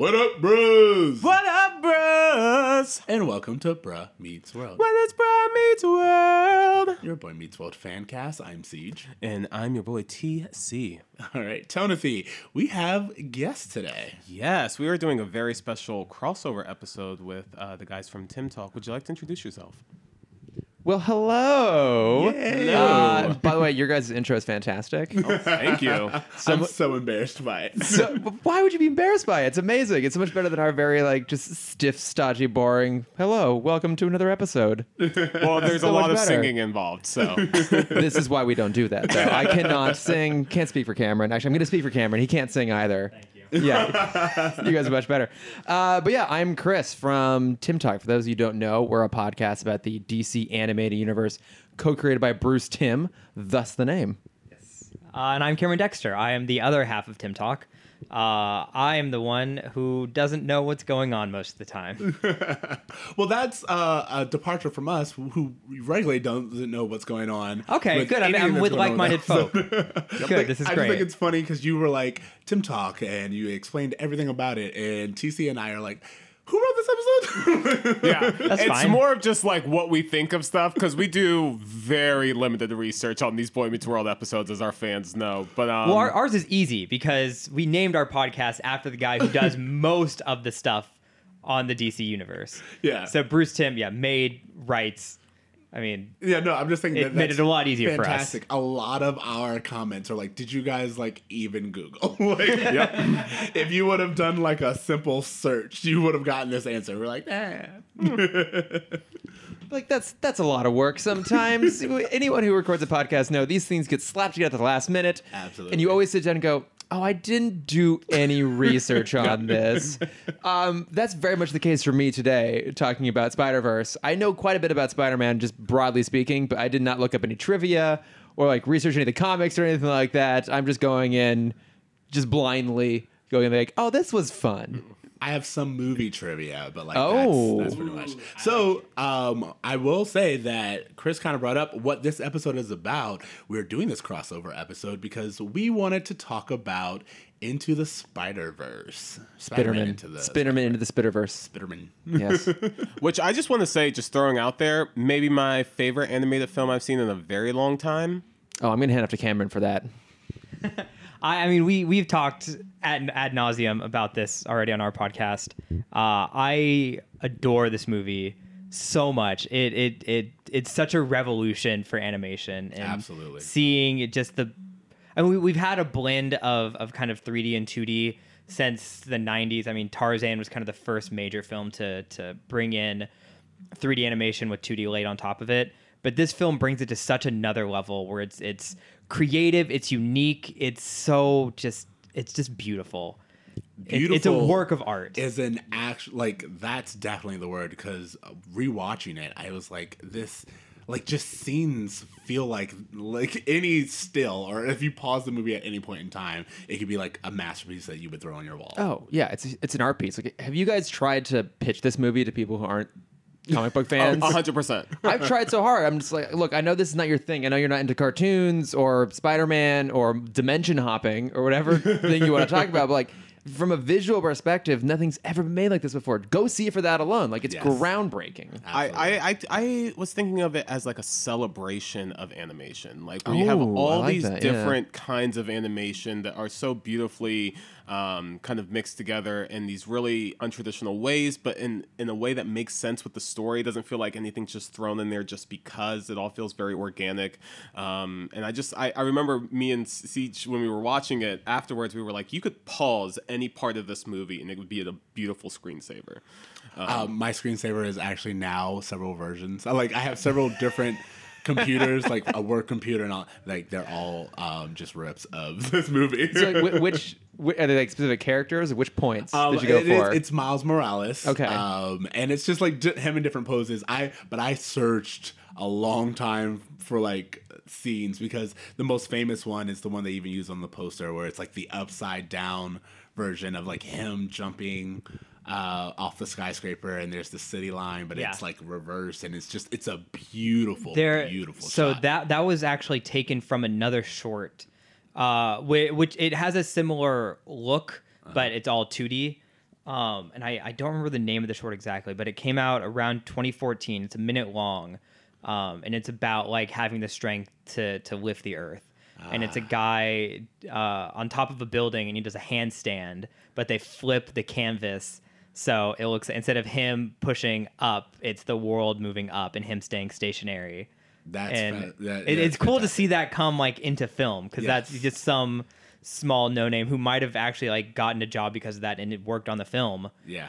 What up, bros? What up, bros? And welcome to Bruh Meets World. When it's Brad Meets World. Your boy Meets World fan cast. I'm Siege. And I'm your boy TC. All right, Tonathy, we have guests today. Yes, we are doing a very special crossover episode with uh, the guys from Timm Talk. Would you like to introduce yourself? Well, hello. Yay. Uh, by the way, your guys' intro is fantastic. Thank you. I'm so embarrassed by it. So, why would you be embarrassed by it? It's amazing. It's so much better than our very like just stiff, stodgy, boring. Hello, welcome to another episode. Well, there's a lot of better. singing involved, so this is why we don't do that. Though I cannot sing. Can't speak for Cameron. Actually, I'm going to speak for Cameron. He can't sing either. Thank you. Yeah, you guys are much better. Uh, but yeah, I'm Chris from Timm Talk. For those of you who don't know, we're a podcast about the DC animated universe, co-created by Bruce Timm. Thus the name. Uh, and I'm Cameron Dexter. I am the other half of Timm Talk. Uh, I am the one who doesn't know what's going on most of the time. well, that's uh, a departure from us, who- regularly doesn't know what's going on. Okay, good. I'm, I'm with like-minded folk. us. Good. This is I just think it's funny because you were like Timm Talk and you explained everything about it, and TC and I are like, who wrote this episode? yeah, That's it's fine. more of just like what we think of stuff because we do very limited research on these Boy Meets World episodes, as our fans know. But um, Well, our, ours is easy because we named our podcast after the guy who does most of the stuff on the DC universe. Yeah. So Bruce Timm, yeah, made writes. I mean, Yeah, no, I'm just thinking It that made it a lot easier for us. fantastic. A lot of our comments are like, "Did you guys like even Google?" like, if you would have done like a simple search, you would have gotten this answer. We're like, "Ah." Like that's that's a lot of work sometimes. Anyone who records a podcast know these things get slapped together at the last minute. Absolutely. And you always sit down and go, "Oh, I didn't do any research on this." Um, that's very much the case for me today. Talking about Spider Verse, I know quite a bit about Spider Man, just broadly speaking, but I did not look up any trivia or like research any of the comics or anything like that. I'm just going in, just blindly going like, "Oh, this was fun." I have some movie trivia, but like Oh. that's, that's pretty much. So um, I will say that Chris kind of brought up what this episode is about. We're doing this crossover episode because we wanted to talk about Into the Spider Verse. Spitterman, into the Spitterman into the Spitterverse. Spitterman. Yes. which I just want to say, just throwing out there, maybe my favorite animated film I've seen in a very long time. oh, I'm gonna hand off to Cameron for that. I, I mean, we we've talked ad, ad nauseum about this already on our podcast. Uh, I adore this movie so much. It it it it's such a revolution for animation. And Absolutely. seeing it just the. I mean, we, we've had a blend of of kind of 3D and 2D since the 90s. I mean, Tarzan was kind of the first major film to to bring in 3D animation with 2D laid on top of it. But this film brings it to such another level where it's it's creative, it's unique, it's so just it's just beautiful. It- it's a work of art. Is an act like that's definitely the word because rewatching it, I was like this. Like just scenes feel like like any still, or if you pause the movie at any point in time, it could be like a masterpiece that you would throw on your wall. Oh yeah, it's it's an art piece. Like, have you guys tried to pitch this movie to people who aren't comic book oh, fans? Hundred percent. I've tried so hard. I'm just like, look, I know this is not your thing. I know you're not into cartoons or Spider Man or dimension hopping or whatever thing you want to talk about. But like, from a visual perspective, nothing's ever been made like this before. Go see it for that alone. Like, it's Yes. groundbreaking. I, I, I I was thinking of it as like a celebration of animation, like where you have Oh, I all like these that, yeah. different kinds of animation that are so beautifully um, kind of mixed together in these really untraditional ways, but in in a way that makes sense with the story. It doesn't feel like anything's just thrown in there just because. It all feels very organic. Um, and I just I, I remember me and Siege when we were watching it afterwards, we were like, you could pause any part of this movie and it would be a beautiful screensaver. Um, my screensaver is actually now several versions. I, like I have several different computers, like a work computer, and all. Like they're all um, just rips of this movie. So, like, whi- which, are they like specific characters? Which points Um, did you go it for? it's Miles Morales. Okay. Um, and it's just like him in different poses. I but I searched a long time for like scenes because the most famous one is the one they even use on the poster where it's like the upside down version of like him jumping uh, off the skyscraper and there's the city line, but Yeah. it's like reversed and it's just it's a beautiful, there beautiful. so shot. that that was actually taken from another short uh whi- which it has a similar look Uh-huh. but it's all 2d Um, and I, I don't remember the name of the short exactly, but it came out around 2014. It's a minute long, um, and it's about like having the strength to to lift the earth. And it's a guy uh, on top of a building, and he does a handstand, but they flip the canvas so it looks instead of him pushing up, it's the world moving up and him staying stationary. That's and fa- that- it- that's it's cool to see that come like into film because that's just some small no name who might have actually like gotten a job because of that and it worked on the film. Yeah.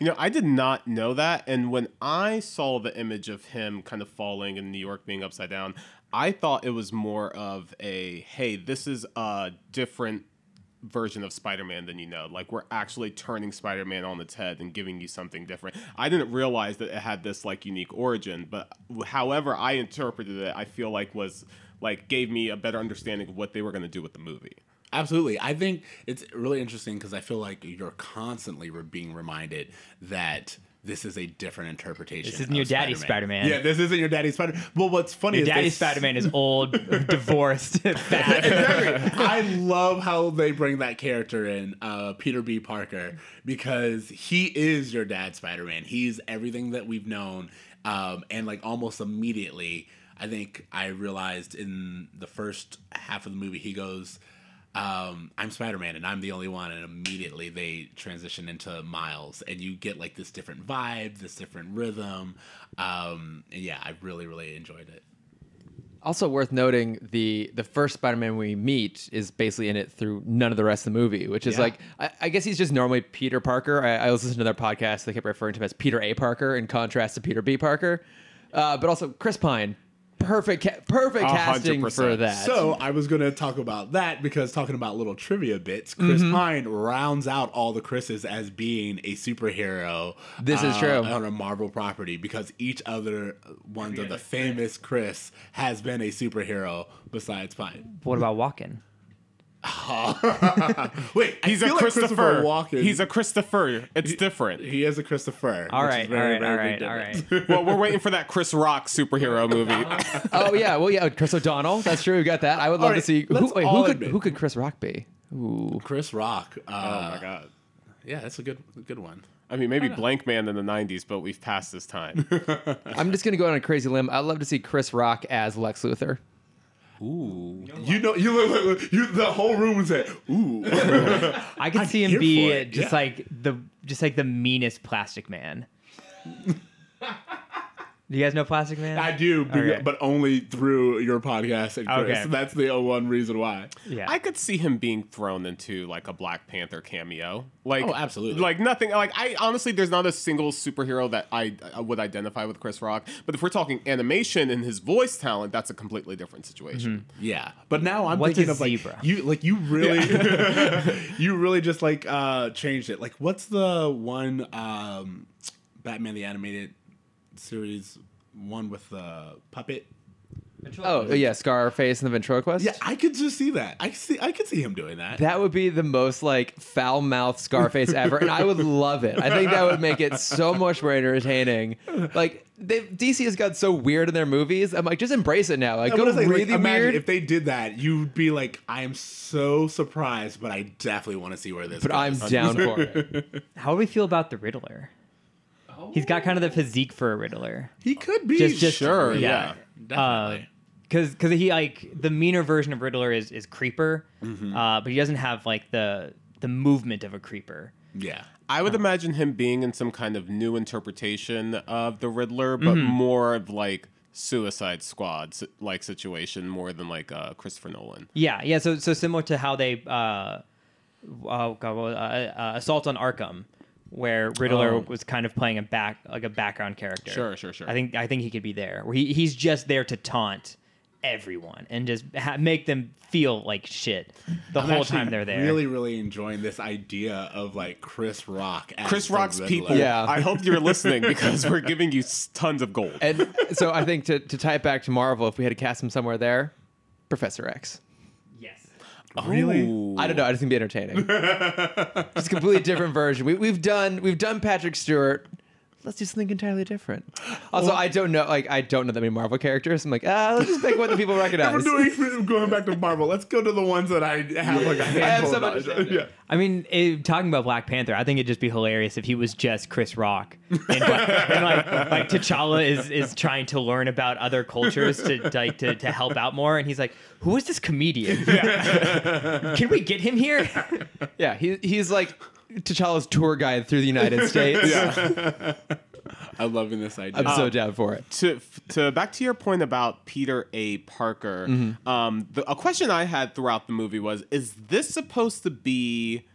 You know, I did not know that. And when I saw the image of him kind of falling and New York being upside down, I thought it was more of a hey, this is a different version of Spider-Man than you know. Like we're actually turning Spider-Man on its head and giving you something different. I didn't realize that it had this like unique origin, but however I interpreted it, I feel like was like gave me a better understanding of what they were going to do with the movie. Absolutely. I think it's really interesting because I feel like you're constantly being reminded that this is a different interpretation. This isn't your of daddy's Spider-Man. Yeah, this isn't your daddy's Spider. Man. Well, what's funny Your is s- Spider Man is old, divorced, fat. exactly. I love how they bring that character in, uh, Peter B. Parker, because he is your dad, Spider Man. He's everything that we've known, um, and like almost immediately, I think I realized in the first half of the movie, he goes. Um, I'm Spider Man and I'm the only one, and immediately they transition into Miles, and you get like this different vibe, this different rhythm, um, and yeah, I really, really enjoyed it. Also worth noting, the the first Spider-Man we meet is basically in it through none of the rest of the movie, which is Yeah. like I, I guess he's just normally Peter Parker. I, I was listening to their podcast; they kept referring to him as Peter A. Parker in contrast to Peter B. Parker. Uh, but also Chris Pine, perfect, ca- perfect A hundred casting for that. So I was going to talk about that because talking about little trivia bits, Chris Mm-hmm. Pine rounds out all the Chris's as being a superhero. This is uh, true. on a Marvel property because each other one of the famous Chris has been a superhero besides Pine. what about Walken? Wait, I He's a like Christopher. Walken. He's a Christopher. It's different. he is a Christopher. All which is right, all very, right, very right, big all difference. right. well, we're waiting for that Chris Rock superhero movie. oh yeah, well yeah, Chris O'Donnell. That's true. We got that. I would love All to see who, wait, who could admit- who could Chris Rock be? Ooh. Chris Rock. Uh, oh my god. Yeah, that's a good, a good one. I mean, maybe Blankman in the '90s, but we've passed this time. I'm just gonna go on a crazy limb. I'd love to see Chris Rock as Lex Luthor. Ooh. You know, you look, look, look, you. The whole room was at ooh. I could I'm see him be just yeah. like the just like the meanest Plastic Man. Do you guys know Plastic Man? I do, be- Okay. but only through your podcast and Chris. Okay. That's the one reason why. yeah. I could see him being thrown into like a Black Panther cameo. Like, Oh, absolutely. Like nothing. Like I honestly, there's not a single superhero that I, I would identify with Chris Rock. But if we're talking animation and his voice talent, that's a completely different situation. Yeah, but now I'm What's thinking a of like zebra? you, like you really, you really just like uh changed it. Like, what's the one um Batman the animated series one with the puppet? Oh yeah, Scarface and the Ventriloquist. Yeah, I could just see that. I could see, I could see him doing that. That would be the most like foul mouthed Scarface ever, and I would love it. I think that would make it so much more entertaining. Like they, DC has got so weird in their movies. I'm like, just embrace it now. Like, I'm go gonna like, really imagine weird. if they did that. You'd be like, I am so surprised, but I definitely want to see where this. but I'm down for it. How do we feel about the Riddler? He's got kind of the physique for a Riddler. He could be Just- just- Sure. Yeah. Yeah. definitely. because because he like the meaner version of Riddler is is Creeper, Mm-hmm. uh, but he doesn't have like the the movement of a Creeper. yeah. I would imagine him being in some kind of new interpretation of the Riddler, but Mm-hmm. more of like Suicide Squad si- like situation, more than like uh, Christopher Nolan. Yeah, yeah. So so similar to how they uh, oh god, what- uh, uh, Assault on Arkham, where Riddler Oh. was kind of playing a back like a background character. Sure, sure, sure. I think I think he could be there. Where he, he's just there to taunt everyone and just ha- make them feel like shit the I'm whole time they're there. Really, really enjoying this idea of like Chris Rock. As Chris Rock's people. Yeah. I hope you're listening because we're giving you tons of gold. And so I think to, to tie it back to Marvel, if we had to cast him somewhere there, Professor X. yes. Really? Ooh. I don't know. I just think it'd be entertaining. just a completely different version. We, we've done we've done Patrick Stewart. Let's do something entirely different. Also, I don't know, like, I don't know that many Marvel characters. I'm like, ah, let's just pick what the people If recognize. we're doing going back to Marvel, let's go to the ones that I have like a handful some of knowledge of. Yeah. I mean, it, talking about Black Panther, I think it'd just be hilarious if he was just Chris Rock, and, and like like T'Challa is is trying to learn about other cultures to like to, to help out more, and he's like, "Who is this comedian? Can we get him here?" Yeah, he, he's like T'Challa's tour guide through the United States. Yeah. I'm loving this idea. I'm so down for it. to to back to your point about Peter A. Parker, Mm-hmm. um, the, a question I had throughout the movie was: Is this supposed to be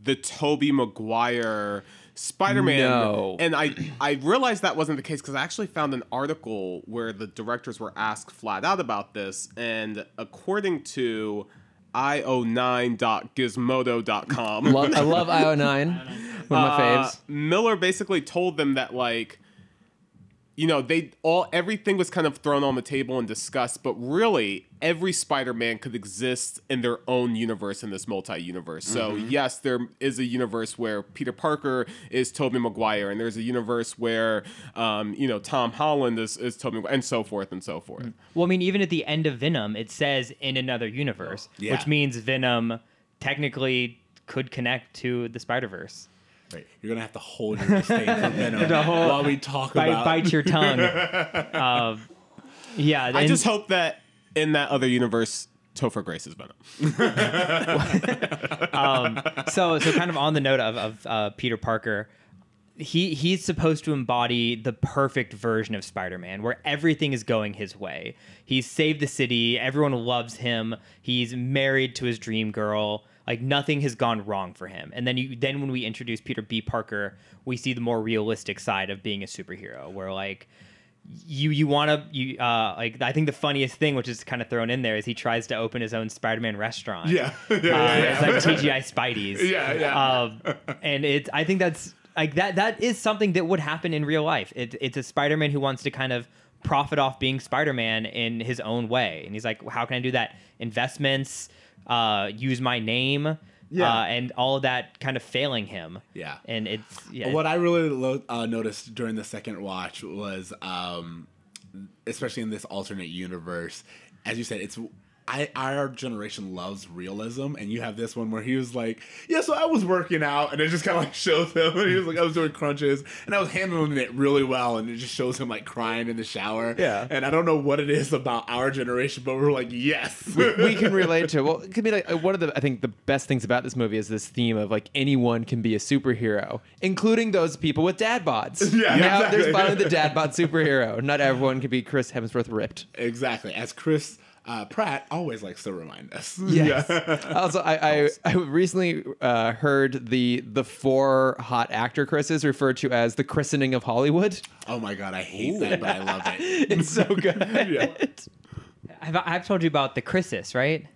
the Tobey Maguire Spider-Man? No. And I I realized that wasn't the case because I actually found an article where the directors were asked flat out about this, and according to io9.gizmodo.com, Love, I love IO9. One of my uh, faves. Miller basically told them that like you know they all everything was kind of thrown on the table and discussed but really every spider-man could exist in their own universe in this multi-universe so yes there is a universe where peter parker is tobey maguire and there's a universe where um, you know tom holland is, is tobey and so forth and so forth Well, I mean, even at the end of Venom, it says in another universe, Yeah. which means Venom technically could connect to the Spider Verse. Right. You're gonna have to hold your disdain for Venom while we talk Bite, about. bite your tongue. uh, yeah, i and- just hope that in that other universe topher grace is venom so so kind of on the note of, of uh, Peter Parker, he he's supposed to embody the perfect version of Spider-Man, where everything is going his way. He's saved the city, everyone loves him. He's married to his dream girl. Like nothing has gone wrong for him. And then you then when we introduce Peter B. Parker, we see the more realistic side of being a superhero, where like you you want to you uh like I think the funniest thing, which is kind of thrown in there, is he tries to open his own Spider-Man restaurant. Yeah. Yeah. Uh, yeah, It's like TGI Spidey's. Yeah, yeah. Um, and it's I think that's like that that is something that would happen in real life. It, it's a Spider-Man who wants to kind of profit off being Spider-Man in his own way, and he's like, how can I do that? Investments, uh, use my name. Yeah. Uh, and all of that kind of failing him. Yeah. And it's yeah. What I really lo- uh, noticed during the second watch was, um, especially in this alternate universe, as you said, it's I our generation loves realism, and you have this one where he was like, "Yeah, so I was working out," and it just kind of like shows him, and he was like, "I was doing crunches, and I was handling it really well," and it just shows him like crying in the shower. Yeah. and I don't know what it is about our generation, but we're like, "Yes, we can relate to. Well, it could be like uh, one of the I think the best things about this movie is this theme of like anyone can be a superhero, including those people with dad bods. Yeah, now exactly. there's finally the dad bod superhero. Not everyone can be Chris Hemsworth ripped. exactly." As Chris uh, Pratt always likes to remind us. Yes. also, I, I, I recently uh, heard the the four hot actor Chris's referred to as the christening of Hollywood. Oh my god, I hate that, but I love it. It's so good. I've, I've told you about the Crisis, right?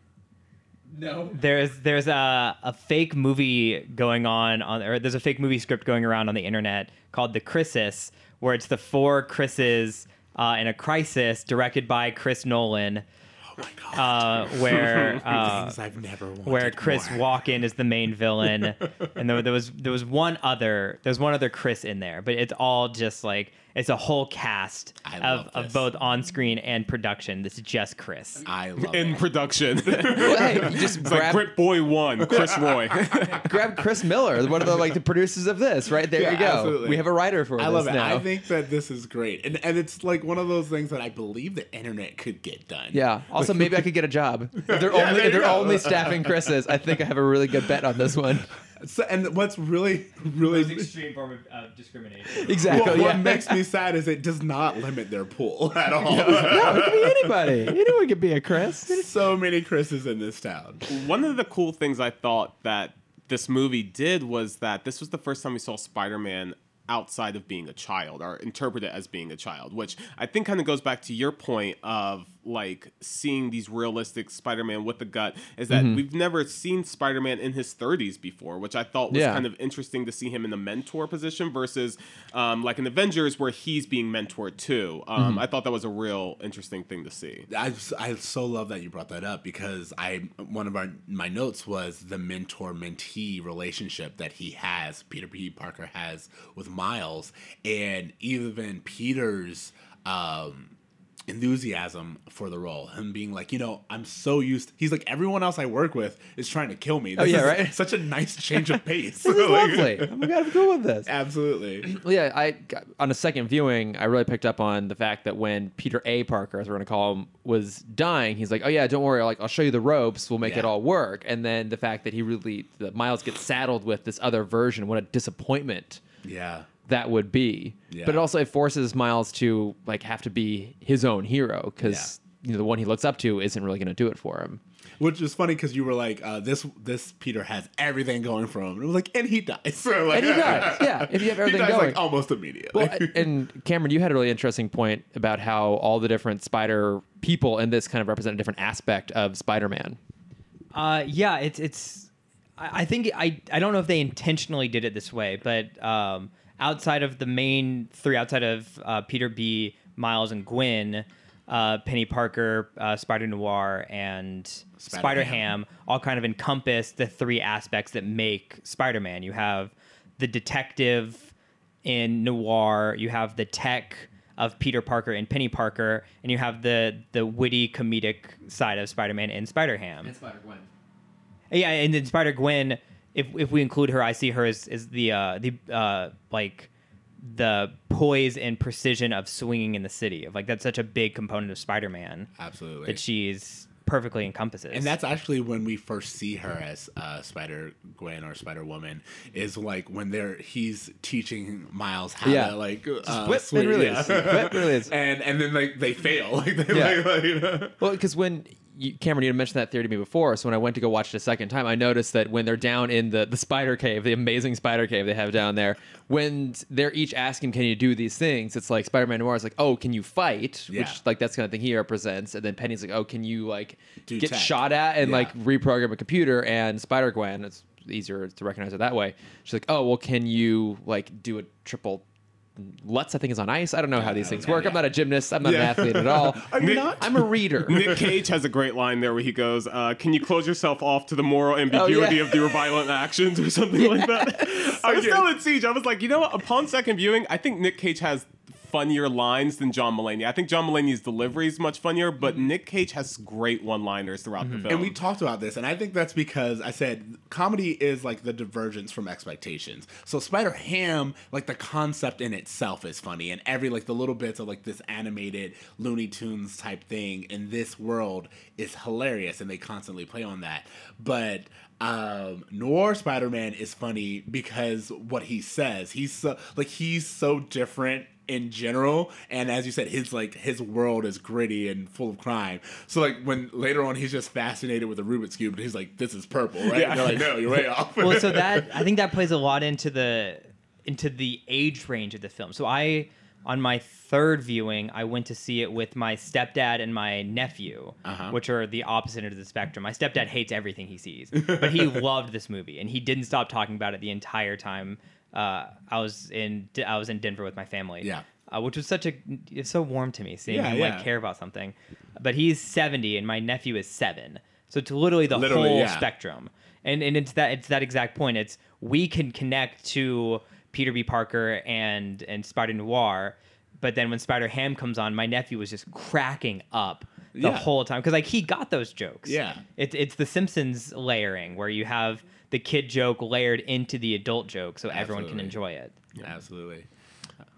No. there's there's a, a fake movie going on on or there's a fake movie script going around on the internet called the Crisis, where it's the four Chris's uh, in a crisis, directed by Chris Nolan, my god. uh, where uh, I've never where Chris more. Walken is the main villain, and there, there was there was one other there's one other Chris in there, but it's all just like it's a whole cast I of, of both on screen and production. This is just Chris. I love it. in it. production Well, hey, you just It's like grab, Boy One, Chris Roy. grab Chris Miller, one of the like the producers of this. Right there Yeah, you go. absolutely. We have a writer for this. I love it. now. I think that this is great, and and it's like one of those things that I believe the internet could get done. Yeah. Also, maybe I could get a job. If they're Yeah, only if they're go. only staffing Chris's, I think I have a really good bet on this one. So, and what's really really extreme form of uh, discrimination. Exactly. what, yeah. what makes me sad is it does not limit their pool at all. no, it could be anybody. Anyone could be a Chris. so many Chris's in this town. One of the cool things I thought that this movie did was that this was the first time we saw Spider-Man outside of being a child or interpreted as being a child, which I think kind of goes back to your point of like seeing these realistic Spider-Man with the gut is that Mm-hmm. we've never seen Spider-Man in his 30s before, which I thought was Yeah. kind of interesting to see him in the mentor position versus um, like in Avengers where he's being mentored too. Um, Mm-hmm. I thought that was a real interesting thing to see. I, I so love that you brought that up because I one of our my notes was the mentor mentee relationship that he has Peter B Parker has with Miles and even Peter's um enthusiasm for the role him being like you know i'm so used he's like everyone else i work with is trying to kill me Oh, yeah, is right? such a nice change of pace This is Like- lovely. Oh my god, I'm cool with this. absolutely Well, yeah, I got, on a second viewing, I really picked up on the fact that when Peter A. Parker, as we're gonna call him, was dying, he's like, "Oh yeah, don't worry, like I'll show you the ropes, we'll make it all work." And then the fact that he really, that Miles gets saddled with this other version, what a disappointment yeah that would be. Yeah. But it also it forces Miles to like have to be his own hero because you know the one he looks up to isn't really gonna do it for him. Which is funny because you were like, uh, "This this Peter has everything going for him." And it was like, and he dies. So, like, And he does, yeah, if you have everything he dies going. like almost immediately. Well, and Cameron, you had a really interesting point about how all the different Spider people in this kind of represent a different aspect of Spider-Man. Uh, yeah, it's it's. I I think I I don't know if they intentionally did it this way, but um, outside of the main three, outside of uh, Peter B, Miles, and Gwen, uh, Penny Parker, uh, Spider Noir, and Spider Spider-Ham. Ham all kind of encompass the three aspects that make Spider Man. You have the detective in Noir, you have the tech of Peter Parker and Penny Parker, and you have the the witty comedic side of Spider Man in Spider Ham. And Spider-Gwen. Yeah, and then Spider Gwen, if if we include her, I see her as, as the uh, the uh, like the poise and precision of swinging in the city. Of like that's such a big component of Spider Man Absolutely. that she's perfectly encompasses. and that's actually when we first see her as uh, Spider Gwen or Spider Woman is like when they're he's teaching Miles how Yeah. to like uh, whip and swing, release. Whip, release. and and then like they fail like they Yeah. like, like, you know? Well, because when you, Cameron, you had mentioned that theory to me before, so when I went to go watch it a second time, I noticed that when they're down in the the spider cave, the amazing spider cave they have down there, when they're each asking, "Can you do these things?" It's like Spider-Man Noir is like, "Oh, can you fight?" Yeah. Which like that's the kind of thing he represents, and then Penny's like, "Oh, can you like Do get tech." shot at and Yeah. like reprogram a computer?" And Spider Gwen, it's easier to recognize it that way. She's like, "Oh, well, can you like do a triple?" Lutz, I think, is on ice. I don't know how these things work. I'm not a gymnast. I'm not an athlete at all. You Nick- not? I'm a reader. Nick Cage has a great line there where he goes, uh, "Can you close yourself off to the moral ambiguity yeah. of your violent actions or something like that?" I was good. telling Siege, I was like, you know what? Upon second viewing, I think Nick Cage has funnier lines than John Mulaney. I think John Mulaney's delivery is much funnier, but Nick Cage has great one-liners throughout the film. And we talked about this, and I think that's because I said comedy is like the divergence from expectations. So Spider Ham, like the concept in itself is funny, and every like the little bits of like this animated Looney Tunes type thing in this world is hilarious, and they constantly play on that. But um Noir Spider-Man is funny because what he says. He's so like he's so different in general and as you said his like his world is gritty and full of crime so like when later on he's just fascinated with the rubik's cube and he's like this is purple right and they're like no you're way off well, so that I think that plays a lot into the into the age range of the film. So I on my third viewing, I went to see it with my stepdad and my nephew, Uh-huh. which are the opposite end of the spectrum. My stepdad hates everything he sees, but he loved this movie and he didn't stop talking about it the entire time. Uh, I was in I was in Denver with my family. Yeah. Uh, which was such a it's so warm to me seeing Yeah, him yeah. like care about something. But he's 70 and my nephew is 7. So it's literally the Literally, whole yeah. spectrum. And and it's that it's that exact point. It's we can connect to Peter B. Parker and and Spider Noir, but then when Spider Ham comes on, my nephew was just cracking up the whole time because like he got those jokes. Yeah. it's it's the Simpsons layering where you have the kid joke layered into the adult joke, so everyone can enjoy it. Yeah. absolutely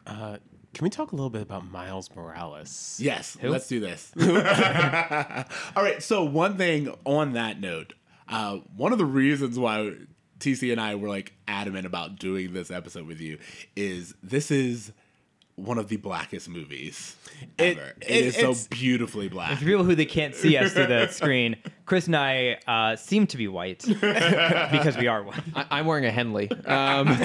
Uh, can we talk a little bit about Miles Morales? Yes, let's do this. All right. So one thing on that note, uh, one of the reasons why TC and I were like adamant about doing this episode with you is this is one of the blackest movies ever. it- it is so beautifully black. For people who they can't see us through the screen, Chris and I uh, seem to be white because we are white. I, I'm wearing a Henley. Um,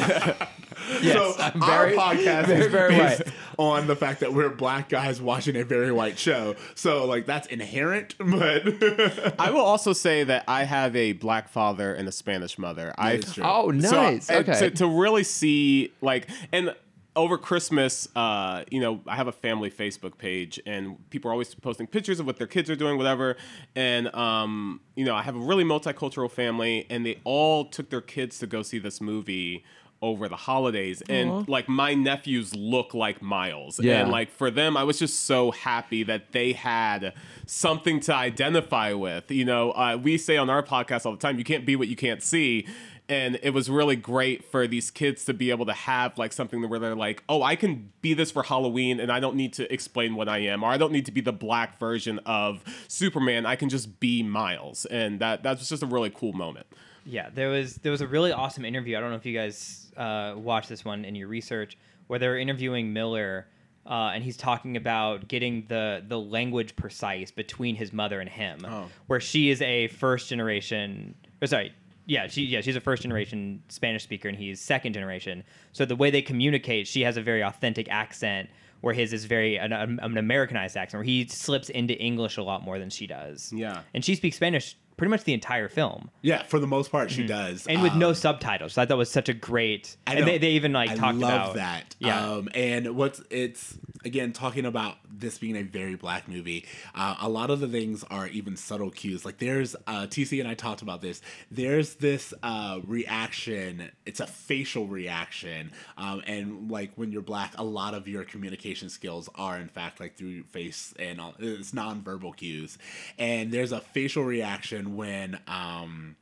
so I'm our podcast very, is very based white. on the fact that we're black guys watching a very white show. So like that's inherent, but I will also say that I have a black father and a Spanish mother. I. Oh, So, nice. and okay. To, to really see like and over Christmas, uh, you know, I have a family Facebook page, and people are always posting pictures of what their kids are doing, whatever. And um, you know, I have a really multicultural family, and they all took their kids to go see this movie over the holidays. And like my nephews look like miles. Yeah. and like for them i was just so happy that they had something to identify with. You know uh, we say on our podcast all the time you can't be what you can't see and it was really great for these kids to be able to have like something where they're like oh i can be this for halloween and i don't need to explain what i am or i don't need to be the black version of superman i can just be miles and that that was just a really cool moment Yeah, there was there was a really awesome interview. I don't know if you guys uh, watched this one in your research, where they were interviewing Miller, uh, and he's talking about getting the the language precise between his mother and him, where she is a first generation. Or sorry, yeah, she yeah she's a first generation Spanish speaker, and he's second generation. So the way they communicate, she has a very authentic accent. Where his is very an, an Americanized accent, where he slips into English a lot more than she does. Yeah. and she speaks Spanish pretty much the entire film yeah, for the most part, she does, Mm-hmm. and with Um, no subtitles. So I thought was such a great. I and they, they even like I talked love about that. Yeah, Um, and what's it's again talking about this being a very black movie. Uh, a lot of the things are even subtle cues. Like there's uh, TC and I talked about this. There's this uh, reaction. It's a facial reaction, um, and like when you're black, a lot of your communication skills are in fact like through face and all, it's nonverbal cues. And there's a facial reaction when um,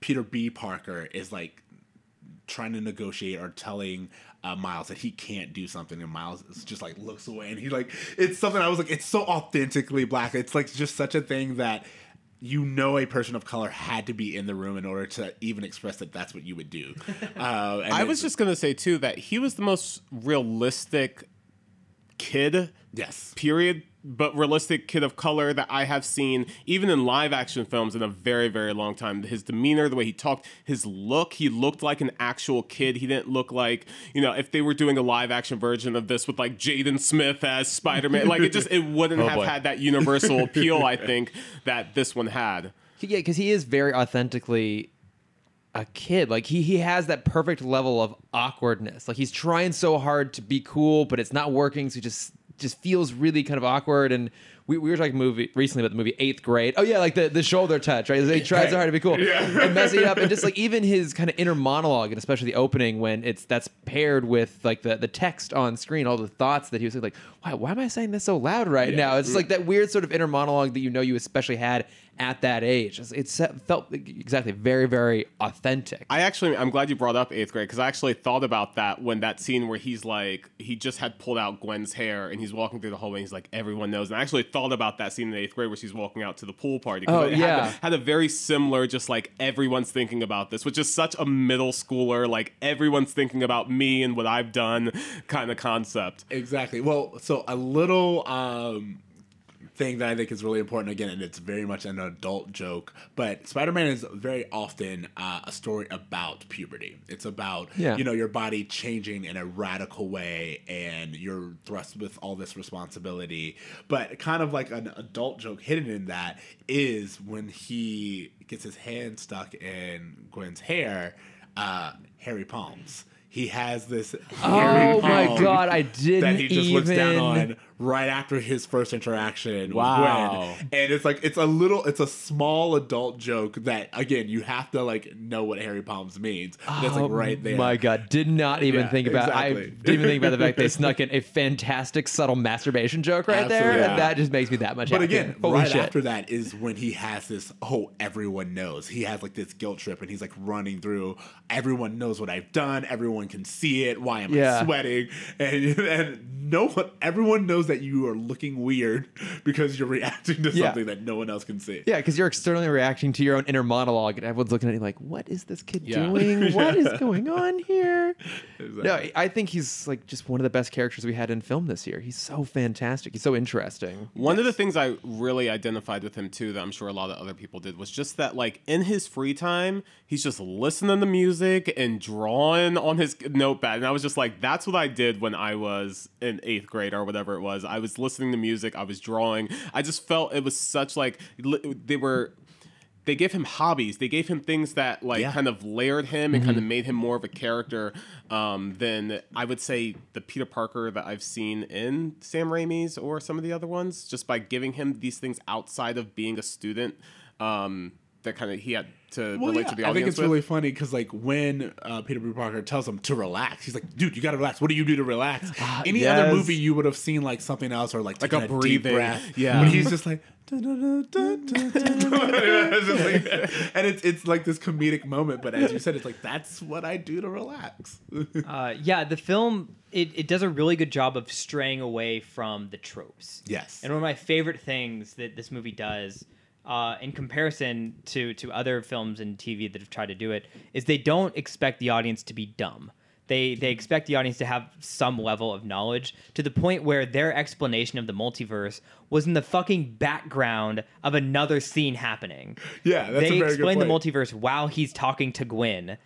Peter B. Parker is like trying to negotiate or telling uh, Miles that he can't do something, and Miles just like looks away, and he like it's something I was like, it's so authentically black. It's like just such a thing that you know a person of color had to be in the room in order to even express that that's what you would do. Uh, and I was just gonna say too that he was the most realistic kid yes. period but realistic kid of color that I have seen even in live action films in a very very long time his demeanor the way he talked his look he looked like an actual kid he didn't look like you know if they were doing a live action version of this with like Jaden Smith as Spider-Man like it just it wouldn't oh, have boy. had that universal appeal I think that this one had Yeah, because he is very authentically a kid. Like he he has that perfect level of awkwardness. Like he's trying so hard to be cool, but it's not working. So he just just feels really kind of awkward. And we, we were talking movie recently about the movie Eighth Grade. Oh yeah, like the, the shoulder touch, right? He tries so hard to be cool and messing it up, and just like even his kind of inner monologue, and especially the opening when it's that's paired with like the the text on screen, all the thoughts that he was like, why why am I saying this so loud right now? It's like that weird sort of inner monologue that you know you especially had at that age. It's, it's uh, felt exactly very very authentic. I actually, I'm glad you brought up eighth grade because I actually thought about that when that scene where he's like, he just had pulled out Gwen's hair and he's walking through the hallway. And he's like, everyone knows. And I actually thought about that scene in eighth grade where she's walking out to the pool party. Oh, it had, yeah. had a very similar, just like everyone's thinking about this, which is such a middle schooler, like everyone's thinking about me and what I've done kind of concept. Exactly. Well, so a little um, thing that I think is really important again, and it's very much an adult joke, but Spider-Man is very often uh, a story about puberty. It's about Yeah. you know your body changing in a radical way, and you're thrust with all this responsibility. But kind of like an adult joke hidden in that is when he gets his hand stuck in Gwen's hair, uh, hairy palms. He has this. hairy Oh my God, I didn't that he just looks down even- on right after his first interaction Wow. with Gwen. And it's like it's a little it's a small adult joke that again you have to like know what Harry palms means. That's like oh right there. Oh My God, did not even Yeah, think about. I didn't even think about the fact they snuck in a fantastic subtle masturbation joke right there, Absolutely. and that just makes me that much. But happier. again, Holy right shit. after that is when he has this, oh, everyone knows. He has like this guilt trip and he's like running through, everyone knows what I've done. Everyone can see it. Why am Yeah. I sweating? And, and no one, everyone knows that you are looking weird because you're reacting to Yeah. something that no one else can see. Yeah, because you're externally reacting to your own inner monologue, and everyone's looking at you like, "What is this kid Yeah. doing? What is going on here?" Exactly. No, I think he's like just one of the best characters we had in film this year. He's so fantastic. He's so interesting. One of the things I really identified with him too, that I'm sure a lot of other people did, was just that like in his free time, he's just listening to music and drawing on his notepad. And I was just like, that's what I did when I was in, eighth grade or whatever it was. I was listening to music, I was drawing. I just felt it was such like they were they gave him hobbies. They gave him things that like Yeah. kind of layered him and kind of made him more of a character um, than I would say the Peter Parker that I've seen in Sam Raimi's or some of the other ones. Just by giving him these things outside of being a student, um, that kind of he had to Well, relate yeah, to the I think it's with. really funny because like when uh, Peter B. Parker tells him to relax, he's like, "Dude, you gotta relax. What do you do to relax?" Any yes. other movie, you would have seen like something else or like Like taking a a, deep breathing. breath. Yeah. but he's just like- and it's it's like this comedic moment, but as you said, it's like that's what I do to relax. Uh, yeah, the film it, it does a really good job of straying away from the tropes. yes, And one of my favorite things that this movie does, uh, in comparison to to other films and TV that have tried to do it, is they don't expect the audience to be dumb. They they expect the audience to have some level of knowledge to the point where their explanation of the multiverse was in the fucking background of another scene happening. Yeah, that's a they very good explain the multiverse while he's talking to Gwen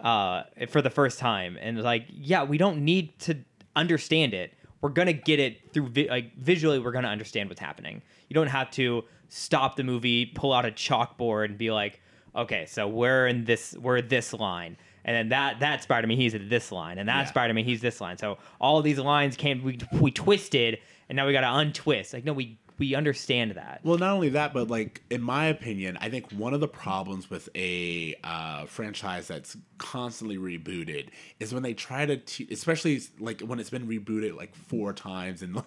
uh, for the first time, and like, yeah, we don't need to understand it. We're gonna get it through vi- like visually. We're gonna understand what's happening. You don't have to stop the movie, pull out a chalkboard, and be like, okay, so we're in this, we're this line. And then that that Spider Man he's at this line, and that Yeah. Spider Man he's this line. So all these lines came we we twisted, and now we got to untwist. Like no, we we understand that. Well, not only that, but like in my opinion, I think one of the problems with a uh, franchise that's constantly rebooted is when they try to, te- especially like when it's been rebooted like four times in like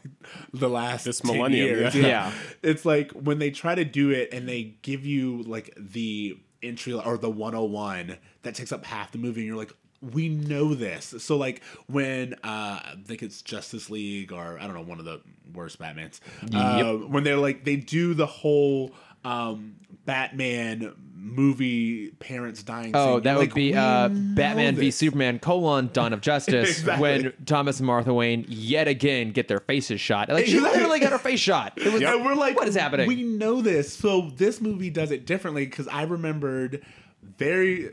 the last This 10 millennium, years. yeah. Yeah. it's like when they try to do it and they give you like the entry or the 101 that takes up half the movie, and you're like. We know this. So like when uh I think it's Justice League or I don't know, one of the worst Batmans. Uh, when they're like they do the whole um Batman movie parents dying Oh, scene. that You're would be uh, Batman v. Superman: colon Dawn of Justice Exactly. when Thomas and Martha Wayne yet again get their faces shot. Like she literally got her face shot. It was And we're like, what is happening? We know this. So this movie does it differently because I remembered very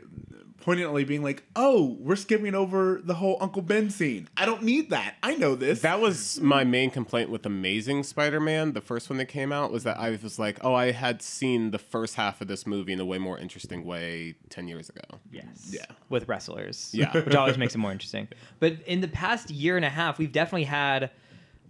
poignantly being like, "Oh, we're skipping over the whole Uncle Ben scene. I don't need that. I know this." That was my main complaint with Amazing Spider-Man, the first one that came out, was that I was like, oh, I had seen the first half of this movie in a way more interesting way ten years ago. Yes. Yeah. With wrestlers. Yeah. Which always makes it more interesting. But in the past year and a half, we've definitely had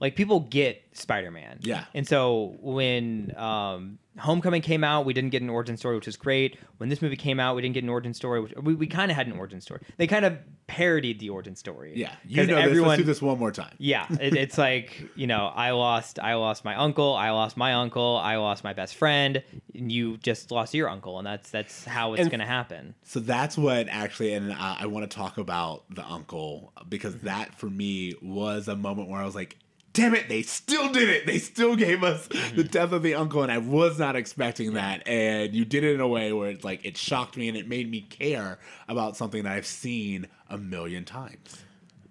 like people get Spider-Man. Yeah. And so when um, Homecoming came out, we didn't get an origin story, which was great. When this movie came out, we didn't get an origin story. Which, we we kind of had an origin story. They kind of parodied the origin story. yeah, you know this. Let's do this one more time. yeah, it, it's like you know, I lost, I lost my uncle, I lost my uncle, I lost my best friend, and you just lost your uncle, and that's that's how it's gonna happen. So that's what actually, and uh, I want to talk about the uncle because that for me was a moment where I was like, "Damn it, they still did it! They still gave us mm-hmm. the death of the uncle," and I was not expecting that. And you did it in a way where it's like it shocked me and it made me care about something that I've seen a million times.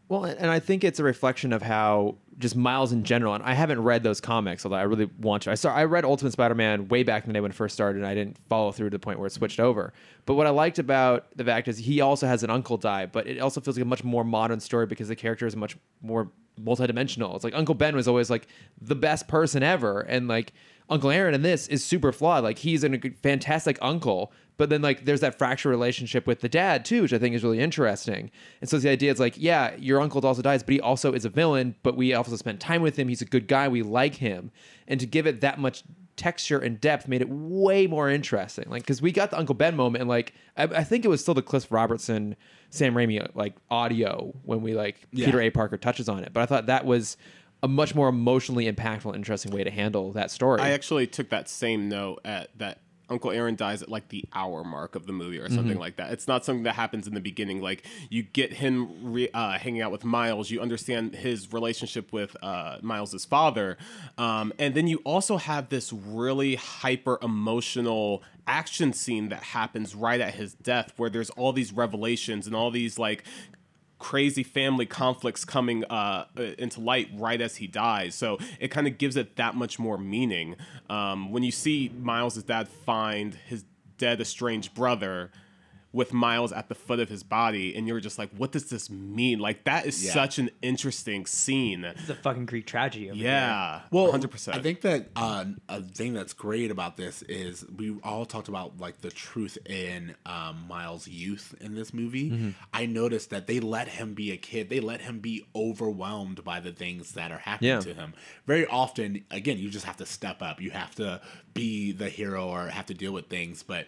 Well, and I think it's a reflection of how just Miles in general. And I haven't read those comics, although I really want to. I saw I read Ultimate Spider-Man way back in the day when it first started, and I didn't follow through to the point where it switched over. But what I liked about the fact is he also has an uncle die, but it also feels like a much more modern story because the character is much more multidimensional. It's like Uncle Ben was always like the best person ever, and like Uncle Aaron in this is super flawed. Like he's a fantastic uncle, but then like there's that fractured relationship with the dad too, which I think is really interesting. And so the idea is like, yeah, your uncle also dies, but he also is a villain. But we also spend time with him. He's a good guy. We like him, and to give it that much texture and depth made it way more interesting. Like because we got the Uncle Ben moment, and like I, I think it was still the Cliff Robertson, Sam Raimi like audio when we like Yeah. Peter A. Parker touches on it. But I thought that was a much more emotionally impactful interesting way to handle that story. I actually took that same note at that Uncle Aaron dies at like the hour mark of the movie or something like that. It's not something that happens in the beginning. Like you get him re- uh, hanging out with Miles, you understand his relationship with uh, Miles's father, um, and then you also have this really hyper emotional action scene that happens right at his death, where there's all these revelations and all these like crazy family conflicts coming uh, uh, into light right as he dies. So it kind of gives it that much more meaning. Um, when you see Miles' dad find his dead estranged brother, with Miles at the foot of his body, and you're just like, what does this mean? Like that is Yeah. such an interesting scene. It's a fucking Greek tragedy. Over here. Yeah, Well, hundred percent. I think that uh, a thing that's great about this is we all talked about like the truth in um, Miles' youth in this movie. Mm-hmm. I noticed that they let him be a kid. They let him be overwhelmed by the things that are happening Yeah. to him. Very often, again, you just have to step up. You have to be the hero or have to deal with things, but.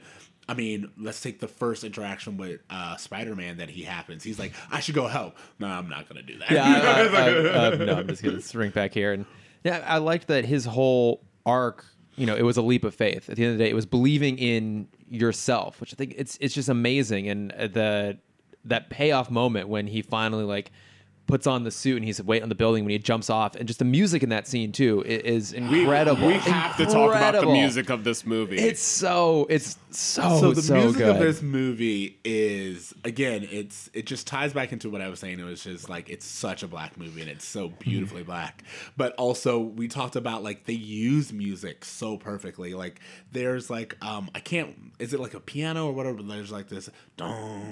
I mean, let's take the first interaction with uh, Spider-Man that he happens. He's like, "I should go help." No, I'm not gonna do that. Yeah, I, I, I, uh, no, I'm just gonna shrink back here. And yeah, I liked that his whole arc. You know, it was a leap of faith. At the end of the day, it was believing in yourself, which I think it's it's just amazing. And uh, the that payoff moment when he finally like puts on the suit and he's waiting on the building when he jumps off, and just the music in that scene too is incredible. we have to talk about the music of this movie. It's so it's so so the so music good. of this movie is again it's it just ties back into what i was saying it was just like it's such a black movie and it's so beautifully black but also we talked about like they use music so perfectly like there's like um i can't is it like a piano or whatever there's like this dong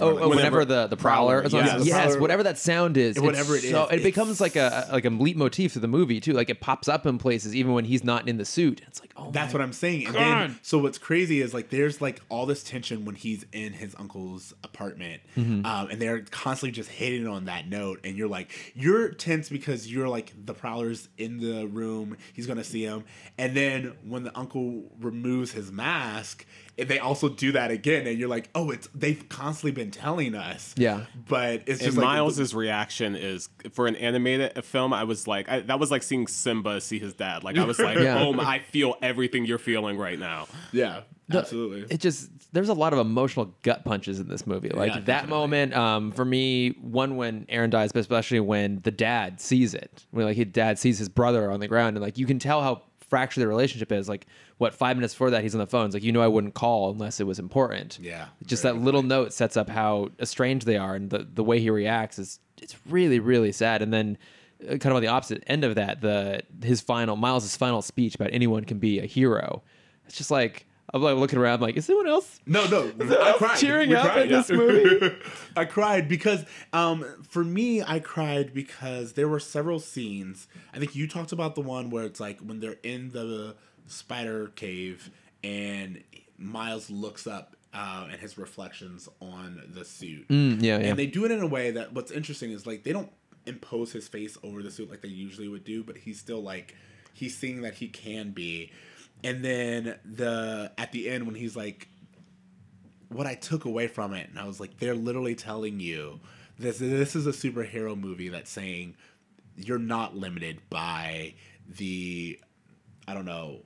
Oh, like, oh, whenever, the the prowler, Prowler, is on, yeah, the yes, prowler. whatever that sound is, Whatever it so, is, it becomes like a like a leitmotif to the movie too. Like it pops up in places even when he's not in the suit. It's like oh, That's what I'm saying. And God. then, so what's crazy is like there's like all this tension when he's in his uncle's apartment, Mm-hmm. um, and they're constantly just hitting on that note. And you're like, you're tense because you're like the prowler's in the room. He's gonna see him, and then when the uncle removes his mask. They also do that again, and you're like, "Oh, it's they've constantly been telling us." Yeah. but it's and just like Miles's reaction is for an animated film. I was like, I, that was like seeing Simba see his dad. Like I was like, Yeah. oh, I feel everything you're feeling right now. yeah, The- absolutely. It just there's a lot of emotional gut punches in this movie. Like Yeah, that definitely. moment, um, for me, one when Aaron dies, but especially when the dad sees it, when like his dad sees his brother on the ground, and like you can tell how fractured the relationship is. Like what five minutes before that he's on the phone. It's like you know I wouldn't call unless it was important. Yeah, just that little note sets up how estranged they are, and the the way he reacts is it's really really sad. And then. uh, Kind of on the opposite end of that, the his final Miles's final speech about anyone can be a hero. It's just like I'm like looking around, like, is anyone else No, no, I cried. cheering We up cried, in this movie? I cried because, um, for me, I cried because there were several scenes. I think you talked about the one where it's like when they're in the spider cave and Miles looks up uh, and his reflections on the suit. Mm, yeah, yeah. And they do it in a way that what's interesting is like they don't impose his face over the suit like they usually would do, but he's still like he's seeing that he can be. And then the at the end when he's like what I took away from it, and I was like, they're literally telling you this. This is a superhero movie that's saying you're not limited by the, I don't know,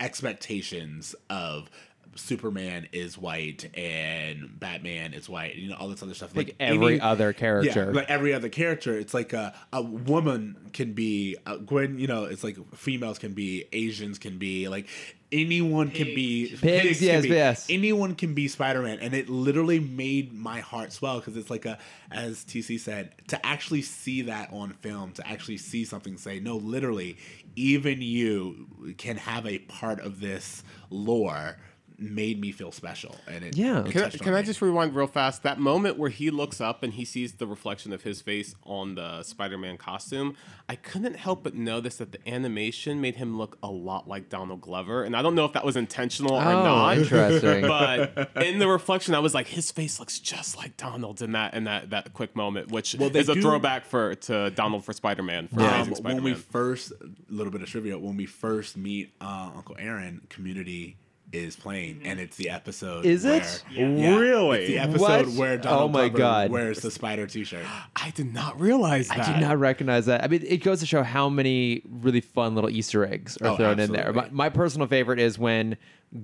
expectations of Superman is white and Batman is white. You know all this other stuff. Like every other character. Yeah, like every other character. It's like a, a woman can be uh, Gwen. You know, it's like females can be Asians can be like anyone can be Pigs, can yes, be- yes. anyone can be Spider-Man, and it literally made my heart swell because it's like a, as TC said, to actually see that on film, to actually see something say, no, literally, even you can have a part of this lore, made me feel special, and it Yeah. it Can, I, can I just rewind real fast? That moment where he looks up and he sees the reflection of his face on the Spider-Man costume, I couldn't help but notice that the animation made him look a lot like Donald Glover, and I don't know if that was intentional or Oh, not. interesting. But in the reflection, I was like, his face looks just like Donald in that in that that quick moment, which Well, they is a do- throwback for to Donald for Spider-Man for Um, Amazing when Spider-Man. we first, a little bit of trivia, when we first meet uh, Uncle Aaron, Community is playing, and it's the episode. Is it? where- Yeah, Really? It's the episode What? where Donald Oh my Glover God. wears the spider T-shirt. I did not realize that. I did not recognize that. I mean, it goes to show how many really fun little Easter eggs are Oh, thrown in there. My, my personal favorite is when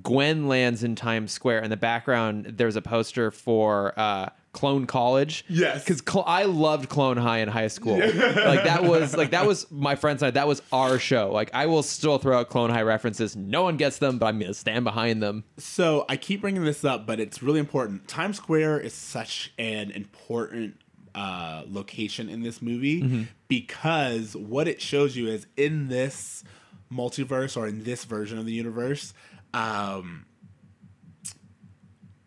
Gwen lands in Times Square. In the background, there's a poster for uh, Clone College. Yes. because Cl- I loved Clone High in high school. like that was like that was my friends I. That was our show. Like I will still throw out Clone High references. No one gets them, but I'm gonna stand behind them. So I keep bringing this up, but it's really important. Times Square is such an important uh, location in this movie because what it shows you is in this multiverse or in this version of the universe, um,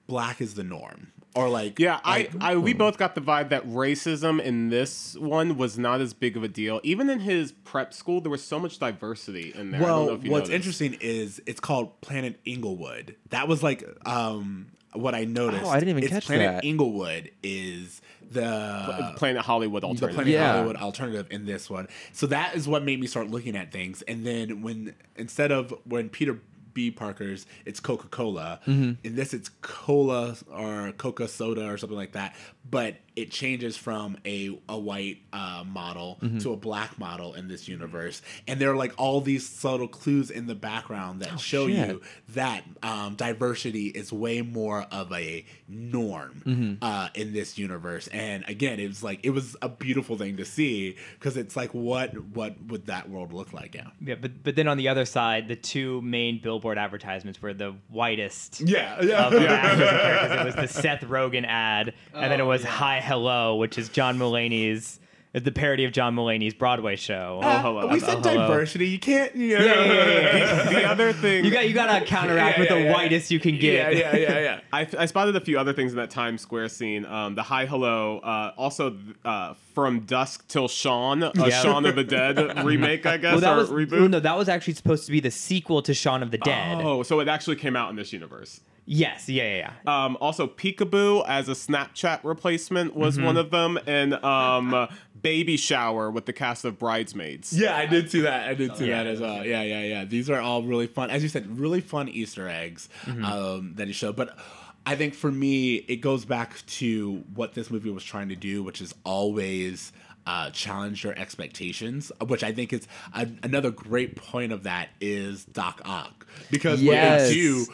black is the norm, or like Yeah, like, I, I we both got the vibe that racism in this one was not as big of a deal. Even in his prep school, there was so much diversity in there. I don't know Well, if you what's noticed. interesting is it's called Planet Inglewood. That was like um what I noticed. Oh, I didn't even is catch Planet that. Inglewood is the Planet Hollywood the. Planet Yeah. Hollywood alternative in this one. So that is what made me start looking at things. And then when instead of when Peter B. Parker's, it's Coca Cola. Mm-hmm. In this, it's cola or Coca soda or something like that. But it changes from a a white uh, model Mm-hmm. to a black model in this universe. And there are like all these subtle clues in the background that show Oh, shit. you that um, diversity is way more of a norm Mm-hmm. uh, in this universe. And again, it was like it was a beautiful thing to see because it's like what what would that world look like now? Yeah, but but then on the other side, the two main billboard advertisements were the whitest Yeah, of the actors and characters. It was the Seth Rogen ad, and then it Oh, was Hi Hello, which is John Mulaney's it's the parody of John Mulaney's Broadway show. Oh, hello. we said Oh, hello. diversity. You can't. You know, yeah, yeah, yeah, yeah. the other thing You got you got to counteract Yeah, with the yeah. whitest you can get. yeah, yeah, yeah. I, I spotted a few other things in that Times Square scene. Um, the Hi Hello, uh, also uh, From Dusk Till Shaun, a Yeah. Shaun of the Dead remake, I guess, Well, that or was reboot. no, that was actually supposed to be the sequel to Shaun of the Dead. Oh, so it actually came out in this universe. Yes, yeah, yeah, yeah. Um, also, Peekaboo as a Snapchat replacement was Mm-hmm. one of them, and um, Baby Shower with the cast of Bridesmaids. Yeah, I did see that. I did see Yeah. that as well. Yeah, yeah, yeah. These are all really fun, as you said, really fun Easter eggs Mm-hmm. um, that he showed. But I think for me, it goes back to what this movie was trying to do, which is always uh, challenge your expectations. Which I think is a, another great point of that is Doc Ock because Yes. what they do,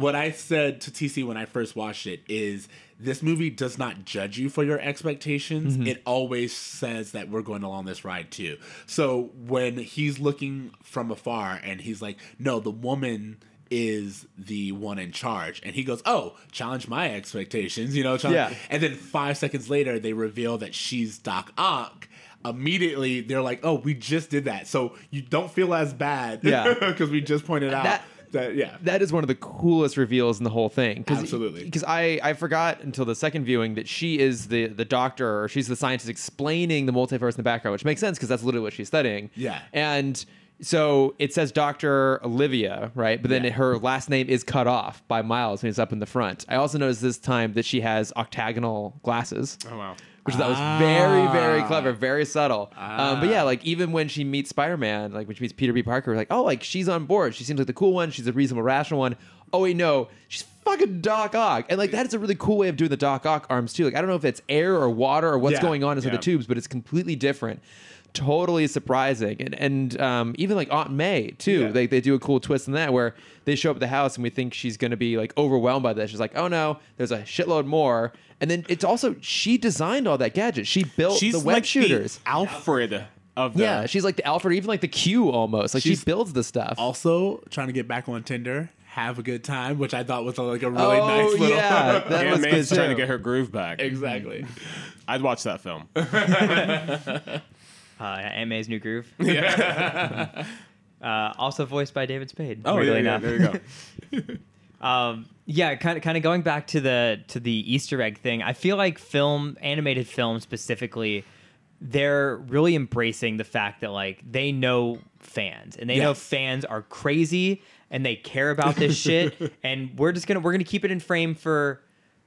what I said to TC when I first watched it is. This movie does not judge you for your expectations. It always says that we're going along this ride too. So when he's looking from afar and he's like, no, the woman is the one in charge. And he goes, oh, challenge my expectations, you know? challenge- Yeah. And then five seconds later, they reveal that she's Doc Ock. Immediately, they're like, oh, we just did that. So you don't feel as bad. Yeah. Because we just pointed out That- that, yeah. that is one of the coolest reveals in the whole thing. Cause, Absolutely. Because I, I forgot until the second viewing that she is the the doctor or she's the scientist explaining the multiverse in the background, which makes sense because that's literally what she's studying. Yeah. And so it says Dr. Olivia, right? But then Yeah. her last name is cut off by Miles when he's up in the front. I also noticed this time that she has octagonal glasses. Oh, wow. Which I thought was very, very Ah. clever, very subtle. Um, but yeah, like even when she meets Spider Man, like when she meets Peter B. Parker, like, oh, like she's on board. She seems like the cool one. She's a reasonable, rational one. Oh wait, no, she's fucking Doc Ock, and like that is a really cool way of doing the Doc Ock arms too. Like I don't know if it's air or water or what's Yeah, going on inside yeah. the tubes, but it's completely different. Totally surprising, and and um, even like Aunt May too. Yeah. Like they do a cool twist in that where they show up at the house and we think she's going to be like overwhelmed by this. She's like, oh no, there's a shitload more. And then it's also she designed all that gadget. She built She's the web like shooters. the Alfred of the. yeah, she's like the Alfred, even like the Q almost. Like She's she builds the stuff. Also, trying to get back on Tinder, have a good time, which I thought was like a really oh nice little. yeah, that Aunt was May's good trying to get her groove back. exactly. I'd watch that film. Uh, May's New Groove. uh, also voiced by David Spade. Oh, yeah, yeah, there you go. Um, yeah, kind of, kind of going back to the to the Easter egg thing. I feel like film, animated film specifically, they're really embracing the fact that like they know fans and they know fans are crazy and they care about this shit. And we're just gonna we're gonna keep it in frame for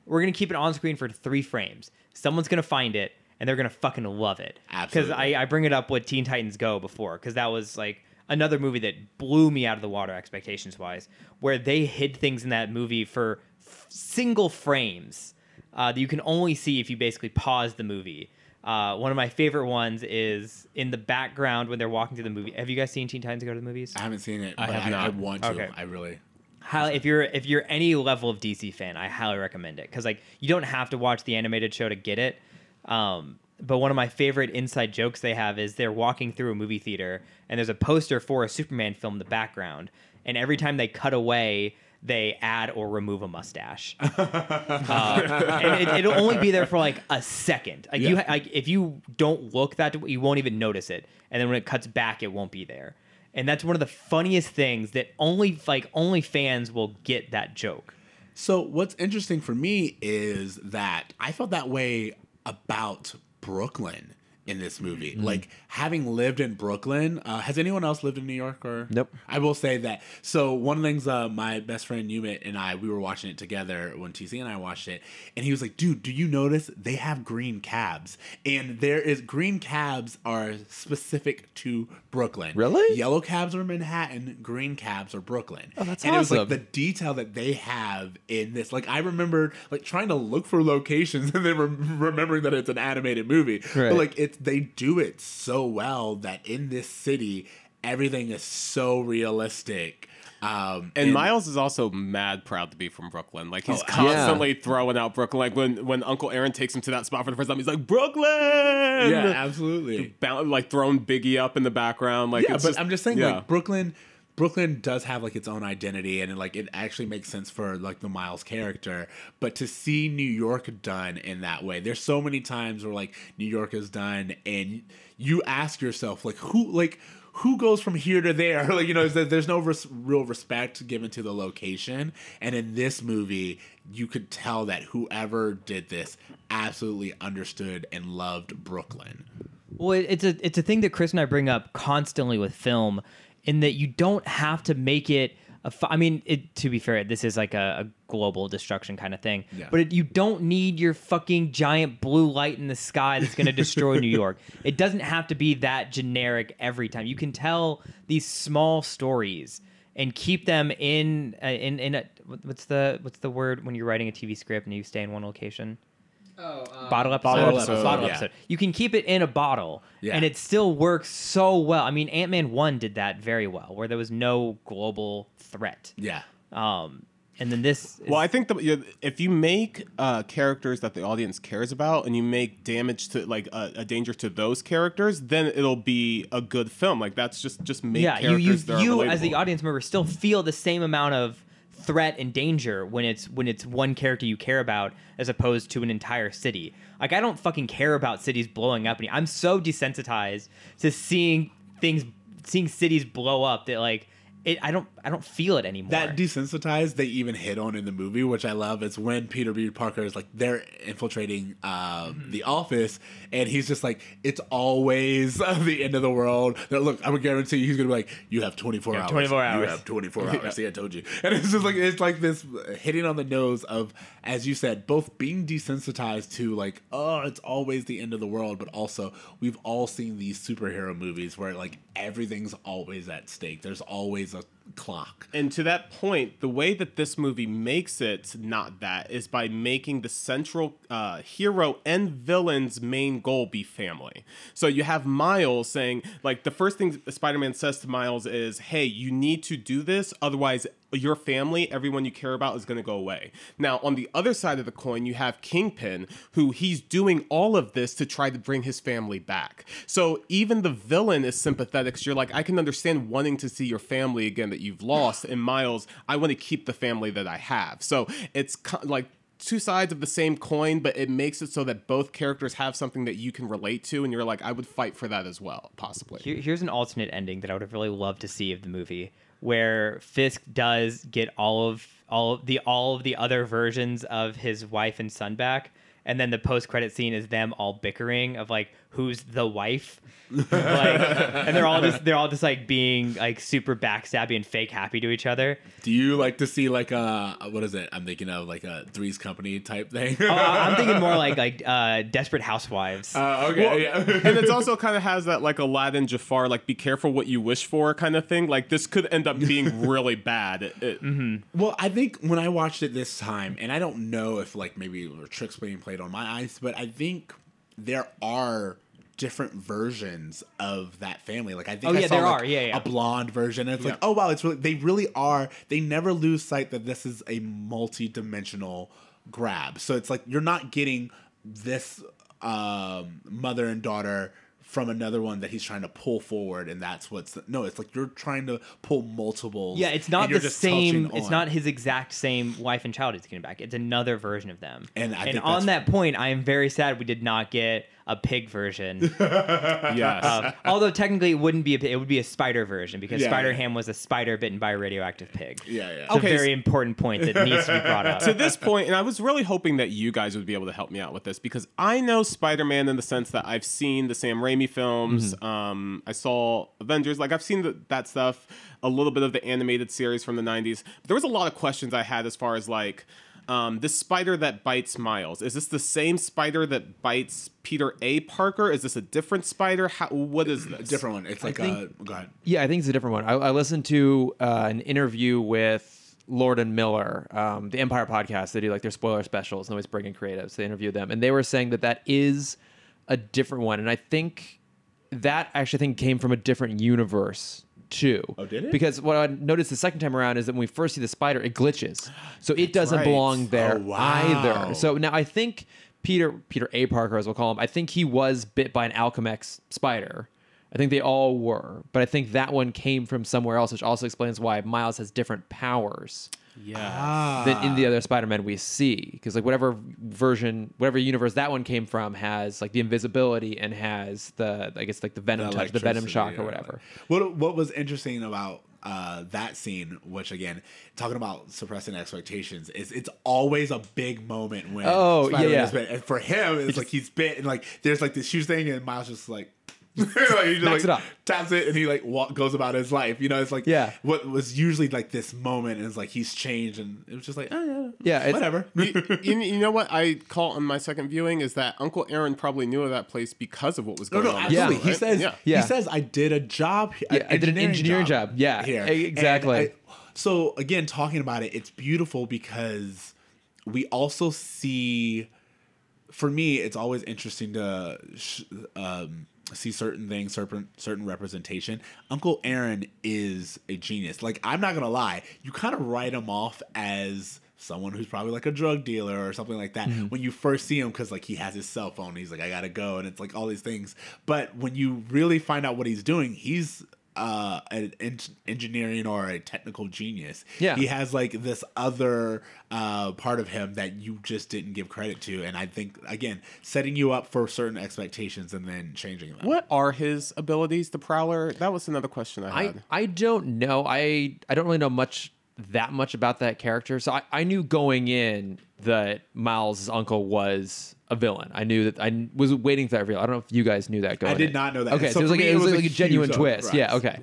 we're gonna keep it on screen for three frames. Someone's gonna find it and they're gonna fucking love it. Because I, I bring it up with Teen Titans Go before because that was like another movie that blew me out of the water expectations wise, where they hid things in that movie for f- single frames uh, that you can only see if you basically pause the movie. Uh, one of my favorite ones is in the background when they're walking through the movie. Have you guys seen Teen Titans Go to the movies? I haven't seen it. I but have I, not. I want to. Okay. I really. highly if you're if you're any level of DC fan, I highly recommend it because like you don't have to watch the animated show to get it. Um, but one of my favorite inside jokes they have is they're walking through a movie theater and there's a poster for a Superman film in the background, and every time they cut away. They add or remove a mustache, uh, and it, it'll only be there for like a second. Like you, like if you don't look that, you won't even notice it, and then when it cuts back, it won't be there. And that's one of the funniest things that only like only fans will get that joke. So what's interesting for me is that I felt that way about Brooklyn in this movie. Mm-hmm. Like having lived in Brooklyn, uh, has anyone else lived in New York or? Nope. I will say that. So one of the things, uh, my best friend Umit and I, we were watching it together when TC and I watched it, and he was like, "Dude, do you notice they have green cabs? And there is green cabs are specific to Brooklyn. Really? Yellow cabs are Manhattan, green cabs are Brooklyn. Oh, that's and it was like awesome. the detail that they have in this. Like I remember like trying to look for locations and then rem- remembering that it's an animated movie. Right. But like it's they do it so well that in this city everything is so realistic. Um, And Miles is also mad proud to be from Brooklyn. Like he's Oh, constantly throwing out Brooklyn. Like when when Uncle Aaron takes him to that spot for the first time, he's like Brooklyn. yeah, absolutely. Bound, like throwing Biggie up in the background. Like yeah, but I'm just saying, yeah. like Brooklyn, Brooklyn does have like its own identity, and like it actually makes sense for like the Miles character. But to see New York done in that way, there's so many times where like New York is done, and you ask yourself like who like. Who goes from here to there? Like you know, there's no res- real respect given to the location, and in this movie, you could tell that whoever did this absolutely understood and loved Brooklyn. Well, it's a it's a thing that Chris and I bring up constantly with film, in that you don't have to make it. A fi- I mean, it, to be fair, this is like a, a global destruction kind of thing. Yeah. But it, you don't need your fucking giant blue light in the sky that's going to destroy New York. It doesn't have to be that generic every time. You can tell these small stories and keep them in uh, in in a, what's the what's the word when you're writing a TV script and you stay in one location bottle episode. Bottle Bottle, episode, yeah. episode. You can keep it in a bottle, Yeah. and it still works so well. I mean, Ant Man One did that very well, where there was no global threat. Yeah. Um, and then this. Is, Well, I think the, yeah, if you make uh, characters that the audience cares about, and you make damage to like a, a danger to those characters, then it'll be a good film. Like that's just just make yeah, you characters you that are you as the audience member still feel the same amount of threat and danger when it's when it's one character you care about as opposed to an entire city. Like I don't fucking care about cities blowing up. I'm so desensitized to seeing things, seeing cities blow up that like it. I don't I don't feel it anymore. That desensitized they even hit on in the movie, which I love. Is when Peter B. Parker is like they're infiltrating um, the office, and he's just like, "It's always the end of the world." They're, Look, I would guarantee you, he's gonna be like, "You have 24 have hours. 24 hours. You have 24 hours." See, I told you. And it's just like it's like this hitting on the nose of, as you said, both being desensitized to like, oh, it's always the end of the world, but also we've all seen these superhero movies where like everything's always at stake. There's always a clock. And to that point, the way that this movie makes it not that is by making the central uh, hero and villain's main goal be family. So you have Miles saying, like, the first thing Spider Man says to Miles is, hey, you need to do this, otherwise, your family, everyone you care about, is going to go away. Now, on the other side of the coin, you have Kingpin, who he's doing all of this to try to bring his family back. So even the villain is sympathetic. So you're like, I can understand wanting to see your family again that you've lost. And Miles, I want to keep the family that I have. So it's like two sides of the same coin, but it makes it so that both characters have something that you can relate to. And you're like, I would fight for that as well, possibly. Here, here's an alternate ending that I would have really loved to see of the movie, where Fisk does get all of all of the all of the other versions of his wife and son back, and then the post credit scene is them all bickering of like who's the wife, like, and they're all just they're all just like being like super backstabby and fake happy to each other. Do you like to see like a what is it? I'm thinking of like a Three's Company type thing. Oh, I- I'm thinking more like like uh, Desperate Housewives. Uh, okay, yeah. and it's also kind of has that like Aladdin Jafar, like be careful what you wish for kind of thing. Like this could end up being really bad. It- it- Well, I think when I watched it this time, and I don't know if like maybe there were tricks being played on my eyes, but I think there are different versions of that family. Like I think Oh, I yeah, saw there like, are. Yeah, yeah. a blonde version. And it's like, oh wow, it's really they really are. They never lose sight that this is a multi-dimensional grab. So it's like you're not getting this um, mother and daughter from another one that he's trying to pull forward and that's what's no it's like you're trying to pull multiple. Yeah, it's not the same. It's not his exact same wife and child he's getting back. It's another version of them. And I think on that point, I am very sad we did not get a pig version. yes. Uh, although technically it wouldn't be a pig, it would be a spider version because Yeah, Spider yeah. Ham was a spider bitten by a radioactive pig. Yeah, yeah. It's Okay, a very so- important point that needs to be brought up. to this point, and I was really hoping that you guys would be able to help me out with this because I know Spider Man in the sense that I've seen the Sam Raimi films. Mm-hmm. Um, I saw Avengers, like I've seen the, that stuff, a little bit of the animated series from the 90s. But there was a lot of questions I had as far as like, um, this spider that bites Miles, is this the same spider that bites Peter A. Parker? Is this a different spider? How, what is this? A different one. It's like think- uh, go ahead. Yeah, I think it's a different one. I, I listened to uh, an interview with Lord and Miller, um, the Empire podcast. They do like their spoiler specials and always bring in creatives. They interview them, and they were saying that that is a different one. And I think that actually I think came from a different universe too. Oh, did it? Because what I noticed the second time around is that when we first see the spider, it glitches, so it doesn't right. belong oh, there Oh, wow. either. So now I think Peter Peter A. Parker, as we'll call him, I think he was bit by an Alchemax spider. I think they all were, but I think that one came from somewhere else, which also explains why Miles has different powers Yeah. than in the other Spider-Man we see. Because like whatever version, whatever universe that one came from has like the invisibility and has the I guess like the venom touch, the venom shock or whatever. What What was interesting about uh, that scene, which again, talking about suppressing expectations, is it's always a big moment when Oh, yeah, Spider-Man yeah. is bit. And for him, it's like he's bit, and like there's like this huge thing, and Miles just like. like he just like it up. taps it and he like walk, goes about his life. You know, it's like Yeah. What was usually like this moment, and it's like he's changed, and it was just like, oh yeah, Yeah, whatever. you, you, you know what I call on my second viewing is that Uncle Aaron probably knew of that place because of what was going no, on. absolutely. right? He says yeah. Yeah. he says I did a job. Yeah, I did an engineering job. Yeah, here exactly. I- so again, talking about it, it's beautiful because we also see. For me, it's always interesting to sh- um, see certain things, certain certain representation. Uncle Aaron is a genius. Like I'm not gonna lie, you kind of write him off as someone who's probably like a drug dealer or something like that mm-hmm. when you first see him because like he has his cell phone he's like i gotta go and it's like all these things but when you really find out what he's doing he's uh an en- engineering or a technical genius Yeah. he has like this other uh part of him that you just didn't give credit to and i think again setting you up for certain expectations and then changing them What are his abilities, the Prowler? That was another question I I, had. I don't know. I I don't really know much that much about that character. So I, I knew going in that Miles' uncle was a villain. I knew that I was waiting for that reveal. I don't know if you guys knew that going. I did in. not know that. Okay, So so, it was like it it was, was a a genuine twist. Yeah. Okay.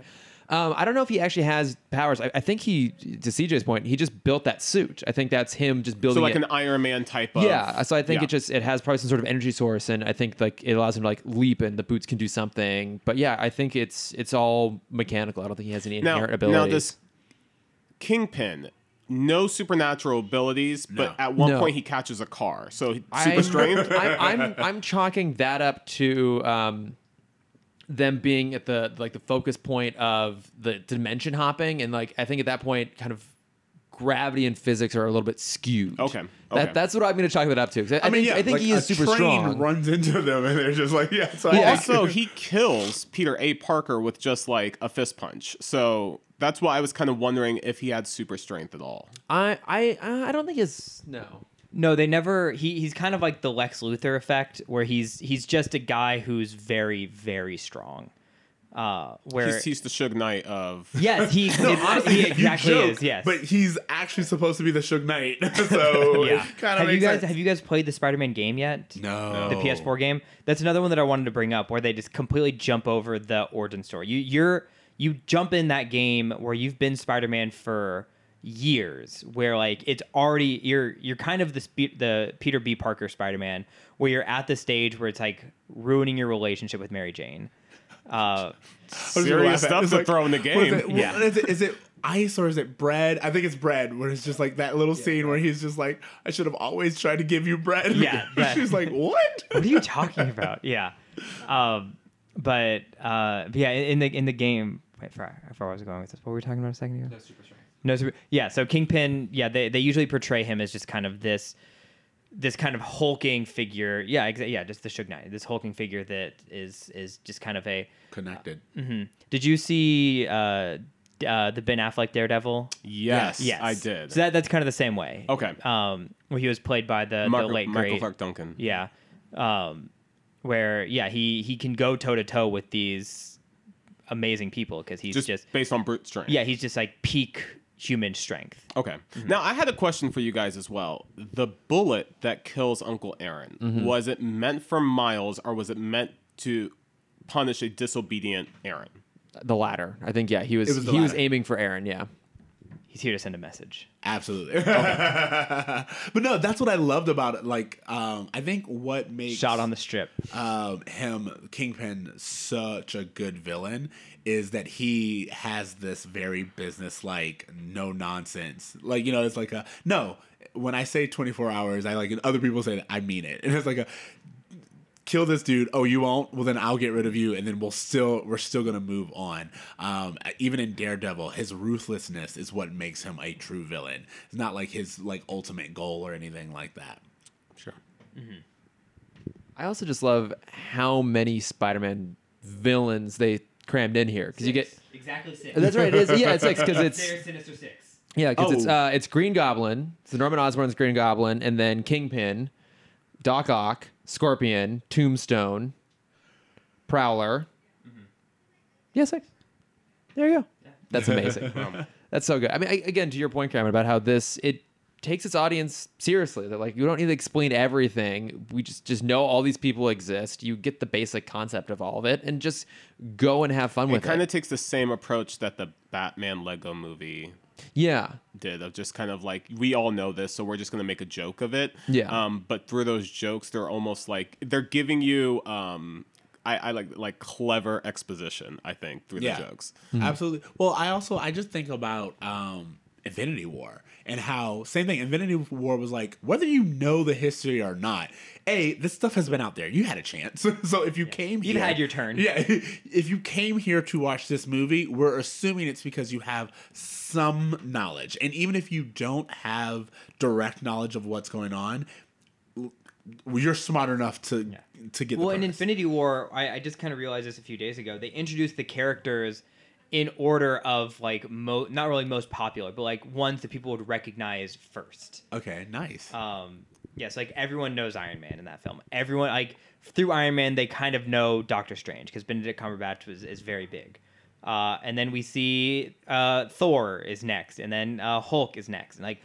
Um, I don't know if he actually has powers. I, I think he, to CJ's point, he just built that suit. I think that's him just building so like it. an Iron Man type of Yeah, so I think yeah. it just it has probably some sort of energy source, and I think like it allows him to like leap, and the boots can do something. But yeah, I think it's it's all mechanical. I don't think he has any now, inherent abilities. now this Kingpin, no supernatural abilities, but at one No. point he catches a car. So super I'm- strength. I'm, I'm I'm chalking that up to um, them being at the like the focus point of the dimension hopping, and like I think at that point, kind of gravity and physics are a little bit skewed. Okay, okay. That, that's what I'm going to chalk that up to. 'cause I, I, think, I think like he is a super train strong. runs into them and they're just like yeah so Yeah. Also, he kills Peter A. Parker with just like a fist punch. So that's why I was kind of wondering if he had super strength at all. I I I don't think it's no. No, they never. He he's kind of like the Lex Luthor effect, where he's he's just a guy who's very very strong. Uh, where He's, he's the Suge Knight of. yes, he, No, it- honestly, he exactly joke, is. Yes, but he's actually supposed to be the Suge Knight, so yeah. kind of Have you guys sense. have you guys played the Spider-Man game yet? no, the PS4 game. That's another one that I wanted to bring up, where they just completely jump over the origin story. You you're you jump in that game where you've been Spider-Man for years, where like it's already you're you're kind of the spe- the Peter B. Parker Spider-Man, where you're at the stage where it's like ruining your relationship with Mary Jane. Uh, I was gonna Serious laugh at it. stuff It's to like, throw in the what is game. it? What Yeah. is it? Is it ice or is it bread? I think it's bread. Where it's just like that little scene where he's just like, "I should have always tried to give you bread." Yeah, that- she's like, "What?" what are you talking about? Yeah. Um, but uh, but yeah, in the in the game, wait, for I forgot where I was going with this. What were we talking about a second ago? No super strength. No super. Yeah. So Kingpin. Yeah, they they usually portray him as just kind of this this kind of hulking figure. Yeah. Exa- yeah. Just the Suge Knight. This hulking figure that is is just kind of a. Connected. Did you see uh, uh, the Ben Affleck Daredevil? Yes, Yes, I did. So that, that's kind of the same way. Okay. Um, where he was played by the, Mark, the late Michael great Clark Duncan. Yeah. Um, where yeah he he can go toe to toe with these amazing people because he's Just, just, based on brute strength. yeah he's just like peak human strength. Okay. Mm-hmm. Now I had a question for you guys as well. The bullet that kills Uncle Aaron mm-hmm. was it meant for Miles or was it meant to punish a disobedient Aaron? The latter. I think yeah, he was, was the he was aiming for Aaron, yeah. He's here to send a message. Absolutely. but no, that's what I loved about it. Like, um, I think what makes Shot on the strip. um, him Kingpin such a good villain is that he has this very business like no nonsense like you know it's like a no when I say 24 hours I like and other people say that I mean it and it's like a kill this dude oh you won't well then I'll get rid of you and then we'll still we're still gonna move on um, even in Daredevil his ruthlessness is what makes him a true villain it's not like his like ultimate goal or anything like that Sure. I also just love how many Spider-Man villains they crammed in here because you get exactly six. that's right it is yeah it's six because it's Sinister Six. yeah because it's Oh. uh it's Green Goblin so Norman Osborn's Green Goblin and then Kingpin, Doc Ock, Scorpion, Tombstone, Prowler. Mm-hmm. Yeah, six. There you go. That's amazing. Um, That's so good. I mean, I, again, to your point, Cameron, about how this it takes its audience seriously. That like you don't need to explain everything. We just just know all these people exist. You get the basic concept of all of it, and just go and have fun It with kind it. Kind of takes the same approach that the Batman Lego movie yeah, did of just kind of like we all know this, so we're just gonna make a joke of it. Yeah. Um, but through those jokes, they're almost like they're giving you um, I, I like like clever exposition. I think through the jokes. Absolutely. Well, I also I just think about um Infinity War and how same thing. Infinity War was like whether you know the history or not. A, this stuff has been out there. You had a chance. so if you came here You've had your turn. Yeah. If you came here to watch this movie, we're assuming it's because you have some knowledge. And even if you don't have direct knowledge of what's going on, you're smart enough to yeah. to get Well, in. Infinity War, I, I just kind of realized this a few days ago. They introduced the characters in order of like mo not really most popular, but like ones that people would recognize first. Okay, nice. Um, yes, like everyone knows Iron Man in that film. Everyone like through Iron Man, they kind of know Doctor Strange because Benedict Cumberbatch was is very big. Uh, and then we see uh, Thor is next, and then uh, Hulk is next. And like,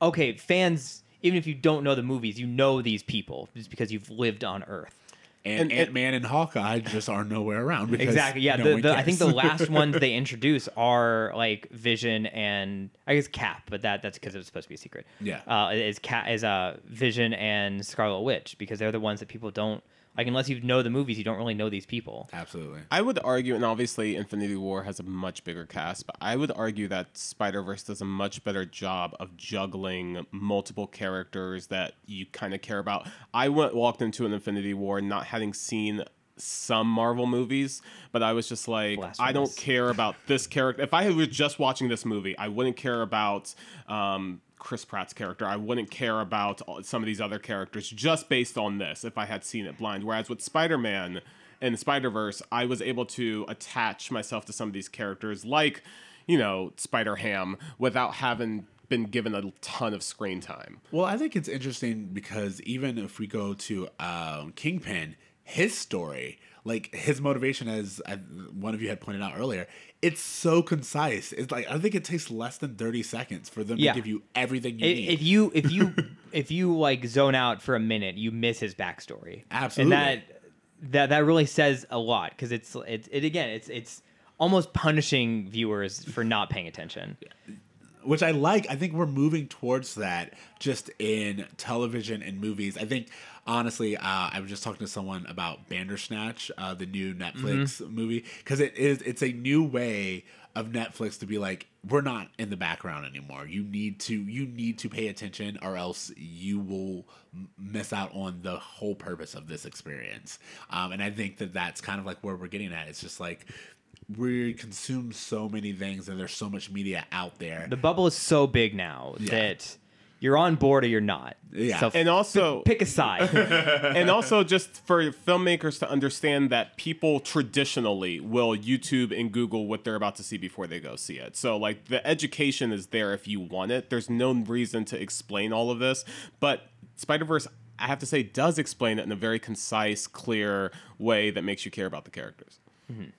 okay, fans, even if you don't know the movies, you know these people just because you've lived on Earth. And and- Ant Man and Hawkeye just are nowhere around. Because Exactly. Yeah. no the, the, I think the last ones they introduce are like Vision and I guess Cap, but that that's because it was supposed to be a secret. Yeah. Uh, is Cap is uh, Vision and Scarlet Witch because they're the ones that people don't like unless you know the movies. You don't really know these people. Absolutely. I would argue, and obviously Infinity War has a much bigger cast, but I would argue that Spider Verse does a much better job of juggling multiple characters that you kind of care about. I went walked into an Infinity War not having seen some Marvel movies, but I was just like, I don't care about this character. If I was just watching this movie, I wouldn't care about um, Chris Pratt's character. I wouldn't care about some of these other characters just based on this if I had seen it blind. Whereas with Spider Man and Spider Verse, I was able to attach myself to some of these characters, like, you know, Spider Ham, without having been given a ton of screen time. Well, I think it's interesting because even if we go to um, Kingpin, his story, like his motivation, as I, one of you had pointed out earlier, it's so concise. It's like I think it takes less than thirty seconds for them Yeah. to give you everything you I- need. If you if you if you like zone out for a minute, you miss his backstory. Absolutely. And that that that really says a lot because it's it's it again it's it's almost punishing viewers for not paying attention. Which I like. I think we're moving towards that just in television and movies. I think honestly, uh, I was just talking to someone about Bandersnatch, uh, the new Netflix Mm-hmm. movie, because it is it's a new way of Netflix to be like, we're not in the background anymore. You need to you need to pay attention, or else you will miss out on the whole purpose of this experience. Um, and I think that that's kind of like where we're getting at. It's just like. We consume so many things, and there's so much media out there. The bubble is so big now Yeah. that you're on board or you're not. Yeah. So And also, pick a side. and also just for filmmakers to understand that people traditionally will YouTube and Google what they're about to see before they go see it. So like the education is there if you want it. There's no reason to explain all of this, but Spider Verse I have to say, does explain it in a very concise, clear way that makes you care about the characters. Mm-hmm.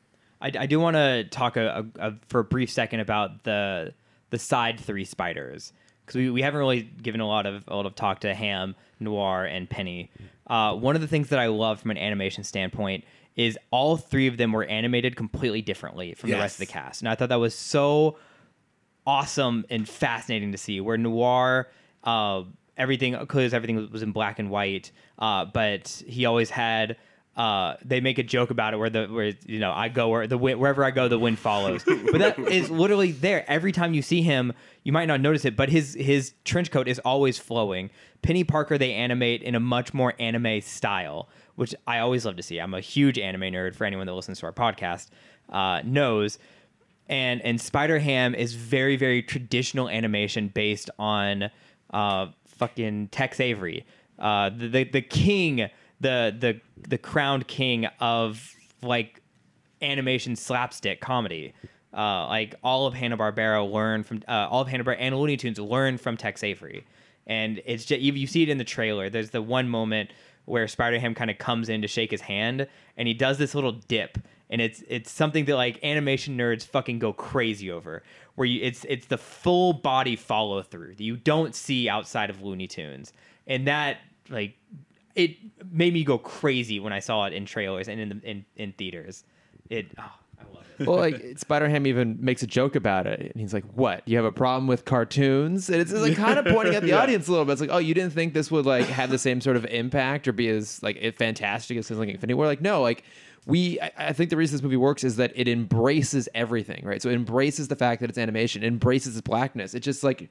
I, I do want to talk a, a, a, for a brief second about the the side three spiders because we, we haven't really given a lot of a lot of talk to Ham, Noir, and Penny. Uh, one of the things that I love from an animation standpoint is all three of them were animated completely differently from the rest of the cast, and I thought that was so awesome and fascinating to see. Where Noir, uh, everything because everything was in black and white, uh, but he always had. Uh, they make a joke about it where the where you know I go where the wherever I go the wind follows, but that is literally there every time you see him. You might not notice it, but his his trench coat is always flowing. Penny Parker they animate in a much more anime style, which I always love to see. I'm a huge anime nerd. For anyone that listens to our podcast, uh, knows and and Spider Ham is very very traditional animation based on uh fucking Tex Avery, uh the the, the king, the the the crowned king of like animation slapstick comedy. Uh, like all of Hanna Barbera learned from uh, all of Hanna Barbera and Looney Tunes learned from Tex Avery, and it's just you, you see it in the trailer. There's the one moment where Spider Ham kind of comes in to shake his hand, and he does this little dip, and it's it's something that like animation nerds fucking go crazy over. Where you it's it's the full body follow through that you don't see outside of Looney Tunes, and that like it made me go crazy when I saw it in trailers and in the, in in theaters. It oh, I love it. well, like Spider Ham even makes a joke about it, and he's like, "What? You have a problem with cartoons?" And it's, it's like kind of pointing at the audience a little bit. It's like, "Oh, you didn't think this would like have the same sort of impact or be as like it- fantastic as something like Infinity War?" Like, no, like we. I, I think the reason this movie works is that it embraces everything, right? So it embraces the fact that it's animation, it embraces its blackness. It's just like.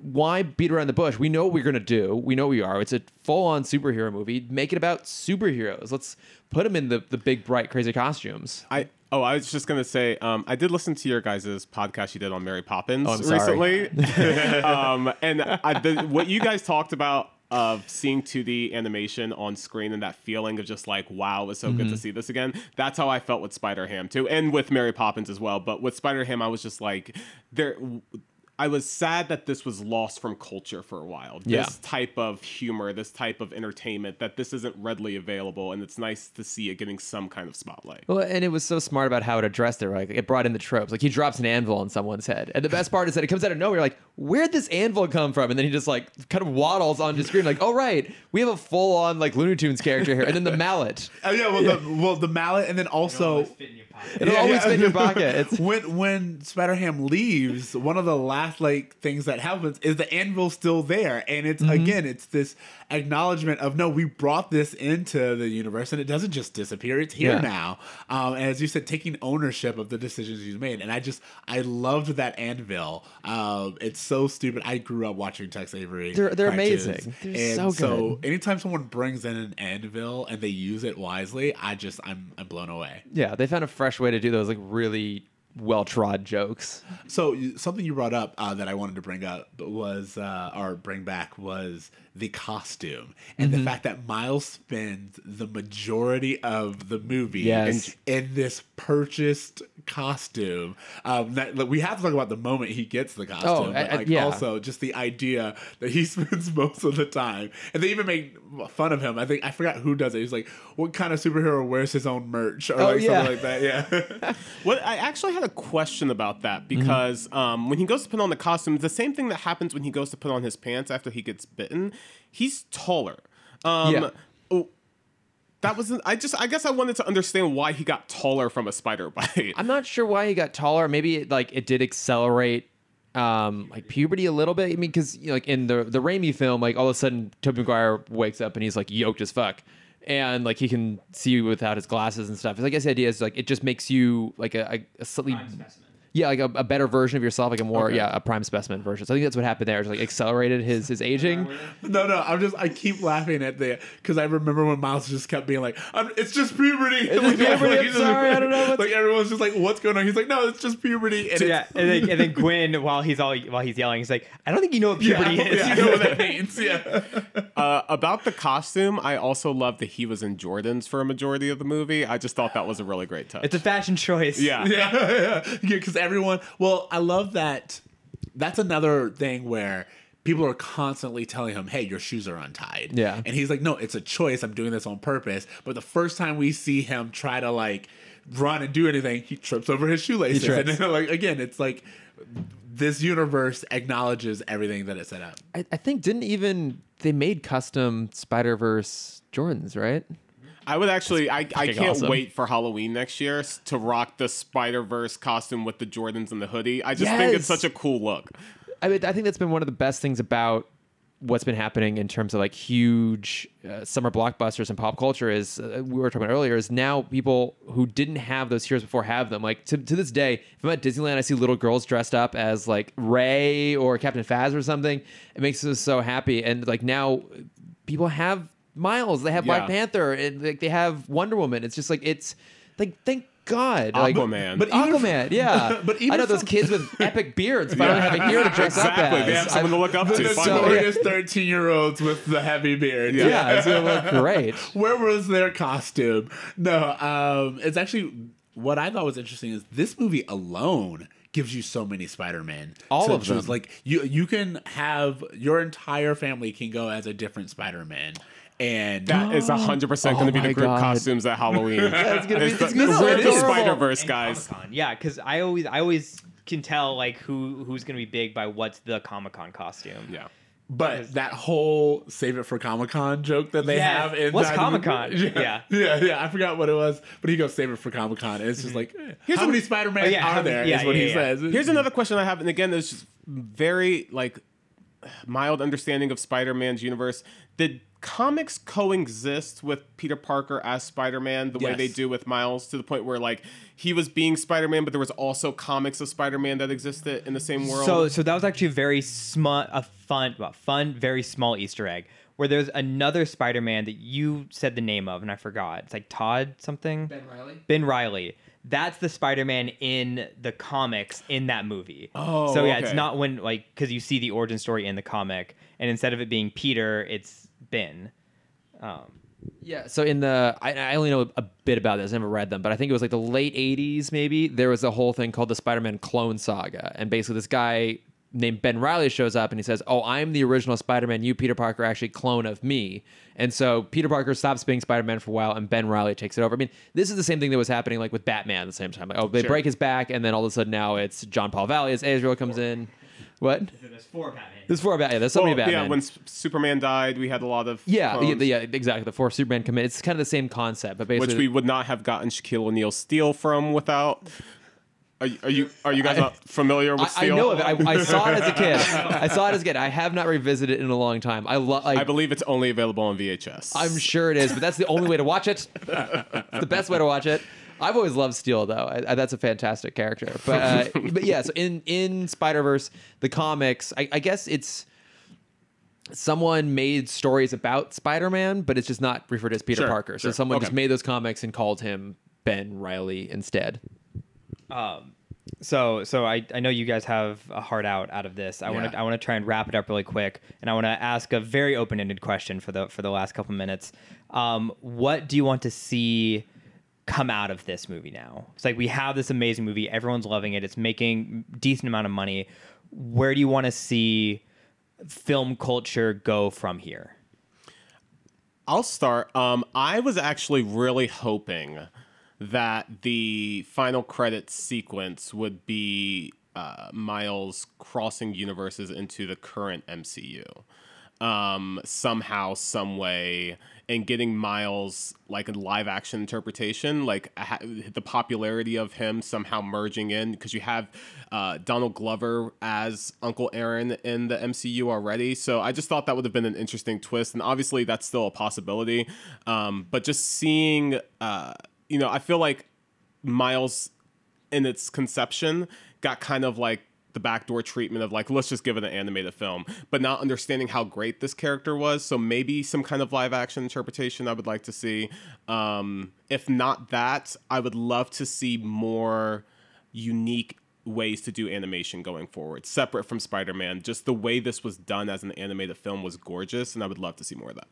Why beat around the bush? We know what we're gonna do. We know we are. It's a full-on superhero movie. Make it about superheroes. Let's put them in the, the big, bright, crazy costumes. I oh, I was just gonna say, um, I did listen to your guys' podcast you did on Mary Poppins Oh, recently, um, and I, the, what you guys talked about of seeing 2D animation on screen and that feeling of just like, wow, it's so good Mm-hmm. to see this again. That's how I felt with Spider Ham too, and with Mary Poppins as well. But with Spider Ham, I was just like, there. I was sad that this was lost from culture for a while. This Yeah. type of humor, this type of entertainment, that this isn't readily available, and it's nice to see it getting some kind of spotlight. Well, and it was so smart about how it addressed it. Like it brought in the tropes. Like he drops an anvil on someone's head, and the best part is that it comes out of nowhere. Like, where'd this anvil come from? And then he just like kind of waddles onto screen. Like, oh right, we have a full on like Looney Tunes character here, and then the mallet. Oh yeah, well, The, well, the mallet, and then also It'll Yeah, always yeah. fit in your pocket. It's when when Spider Ham leaves, one of the last like things that happens is the anvil's still there, and it's mm-hmm. again it's this acknowledgement of no, we brought this into the universe, and it doesn't just disappear; it's here Yeah. now. Um, and as you said, taking ownership of the decisions you've made, and I just I loved that anvil. Um, it's so stupid. I grew up watching Tex Avery. They're- they're amazing. They're and so so anytime someone brings in an anvil and they use it wisely, I just I'm I'm blown away. yeah, they found a fresh way to do those like really well trod jokes. So something you brought up uh, that I wanted to bring up was, uh, or bring back, was the costume and Mm-hmm. the fact that Miles spends the majority of the movie Yes. in, in this purchased costume. Um, that like, we have to talk about the moment he gets the costume, Oh, but uh, like, yeah. also just the idea that he spends most of the time, and they even make fun of him. I think I forgot who does it. He's like, "What kind of superhero wears his own merch?" or Oh, like yeah. something like that. Yeah. Well, I actually had a question about that because um, when he goes to put on the costume, it's the same thing that happens when he goes to put on his pants after he gets bitten. He's taller. Um, Yeah. oh, that was I just I guess I wanted to understand why he got taller from a spider bite. I'm not sure why he got taller. Maybe it, like it did accelerate um like puberty a little bit. I mean, because you know, like in the the Raimi film, like all of a sudden Tobey Maguire wakes up and he's like yoked as fuck. And like he can see without his glasses and stuff. I guess the idea is like it just makes you like a, a, a slightly yeah, like a, a better version of yourself, like a more Okay. yeah, a prime specimen version. So I think that's what happened there. It's like accelerated his his aging. No, no, I'm just I keep laughing at the because I remember when Miles just kept being like, I'm, "It's just puberty." It's just puberty, I'm he's sorry, I don't know what's- Like everyone's just like, "What's going on?" He's like, "No, it's just puberty." And So, yeah, and then, and then Gwen, while he's all while he's yelling, he's like, "I don't think you know what yeah, puberty is." yeah, I know what that means. Yeah, Uh, about the costume, I also love that he was in Jordans for a majority of the movie. I just thought that was a really great touch. It's a fashion choice. yeah. yeah, yeah. Because everyone. Well, I love that. That's another thing where people are constantly telling him, "Hey, your shoes are untied." Yeah. and he's like, "No, it's a choice. I'm doing this on purpose." But the first time we see him try to like run and do anything, he trips over his shoelaces, and then, like again, it's like this universe acknowledges everything that it set up. I, I think didn't even they made custom Spider Verse Jordans, right? I would actually, I, I can't awesome. wait for Halloween next year to rock the Spider Verse costume with the Jordans and the hoodie. I just think it's such a cool look. I mean, I think that's been one of the best things about what's been happening in terms of like huge uh, summer blockbusters and pop culture is uh, we were talking about earlier is now people who didn't have those heroes before have them like to, to this day if i'm at disneyland i see little girls dressed up as like rey or captain phasma or something it makes us so happy and like now people have miles they have black Yeah. panther and like they have wonder woman it's just like it's like thank god like Aquaman. but even Aquaman, yeah. but even I know those from- kids with epic beards finally have a hero to dress exactly. up as. They have someone to look up The to. so- finally. notorious thirteen-year-olds with the heavy beard. yeah, it's gonna look great. Where was their costume? No, um, it's actually what I thought was interesting is this movie alone gives you so many Spider-Man. All of choose. them. Like you, you can have your entire family can go as a different Spider-Man, and That is 100% going Oh to be the group God. costumes at Halloween. That's gonna be- It's the, it's gonna the be We're the. Spider Verse guys. Comic-Con. Yeah, because I always I always can tell like who who's gonna be big by what's the Comic Con costume. Yeah. but that whole save it for Comic Con joke that they Yes. have in What's Comic-Con? Yeah, yeah, yeah. I forgot what it was, but he goes save it for Comic Con, and it's just like, eh, Here's how a- many Spider-Man Oh, yeah, are how many- there? Is yeah, what yeah, he yeah. says. Here's another question I have, and again, there's just very like mild understanding of Spider-Man's universe. Did comics coexist with Peter Parker as Spider-Man the way they do with Miles to the point where like he was being Spider-Man, but there was also comics of Spider-Man that existed in the same world? So so that was actually a very smut a fun well, fun very small Easter egg where there's another Spider-Man that you said the name of and I forgot. It's like Todd something. Ben Reilly. Ben Reilly. That's the Spider-Man in the comics in that movie. Oh, so yeah, okay. it's not when like because you see the origin story in the comic, and instead of it being Peter, it's Ben. Um, Yeah, so in the I, I only know a bit about this. I never read them, but I think it was like the late '80s, maybe. There was a whole thing called the Spider-Man clone saga, and basically this guy named Ben Reilly shows up and he says, "Oh, I'm the original Spider-Man. You, Peter Parker, are actually clone of me." And so Peter Parker stops being Spider-Man for a while, and Ben Reilly takes it over. I mean, this is the same thing that was happening like with Batman at the same time. Like, oh, they Sure. break his back, and then all of a sudden now it's Jean-Paul Valley as Azrael comes in. What? there's four Batman. There's four Batman. Yeah, there's so Well, many Batman. yeah, when S- Superman died, we had a lot of yeah, yeah, clones, yeah, exactly. The four Superman come in. It's kind of the same concept, but basically, which we would not have gotten Shaquille O'Neal Steel from without. Are, you- are you are you guys I- not familiar with I, I Steel? know of it. I, I saw it as a kid. I saw it as a kid. I have not revisited it in a long time. I love. Like, I believe it's only available on VHS. I'm sure it is, but that's the only way to watch it. It's the best way to watch it. I've always loved Steel, though. I, I, that's a fantastic character. But uh, but yeah, so in in Spider Verse, the comics, I, I guess it's someone made stories about Spider Man, but it's just not referred to as Peter Sure, Parker. So sure. someone just made those comics and called him Ben Reilly instead. So so I, I know you guys have a heart out out of this. I want to Yeah. I want to try and wrap it up really quick, and I want to ask a very open ended question for the for the last couple minutes. Um, what do you want to see come out of this movie now? It's like we have this amazing movie, everyone's loving it, it's making decent amount of money. Where do you want to see film culture go from here? I'll start. Um, I was actually really hoping that the final credits sequence would be uh, Miles crossing universes into the current MCU. Um, somehow, some way, and getting Miles like a live action interpretation, like ha- the popularity of him somehow merging in because you have uh, Donald Glover as Uncle Aaron in the MCU already. So I just thought that would have been an interesting twist, and obviously that's still a possibility. Um, but just seeing, uh, you know, I feel like Miles in its conception got kind of like the backdoor treatment of like let's just give it an animated film but not understanding how great this character was. So maybe some kind of live action interpretation i would like to see. Um, if not that i would love to see more unique ways to do animation going forward separate from spider-man. Just the way this was done as an animated film was gorgeous and i would love to see more of that.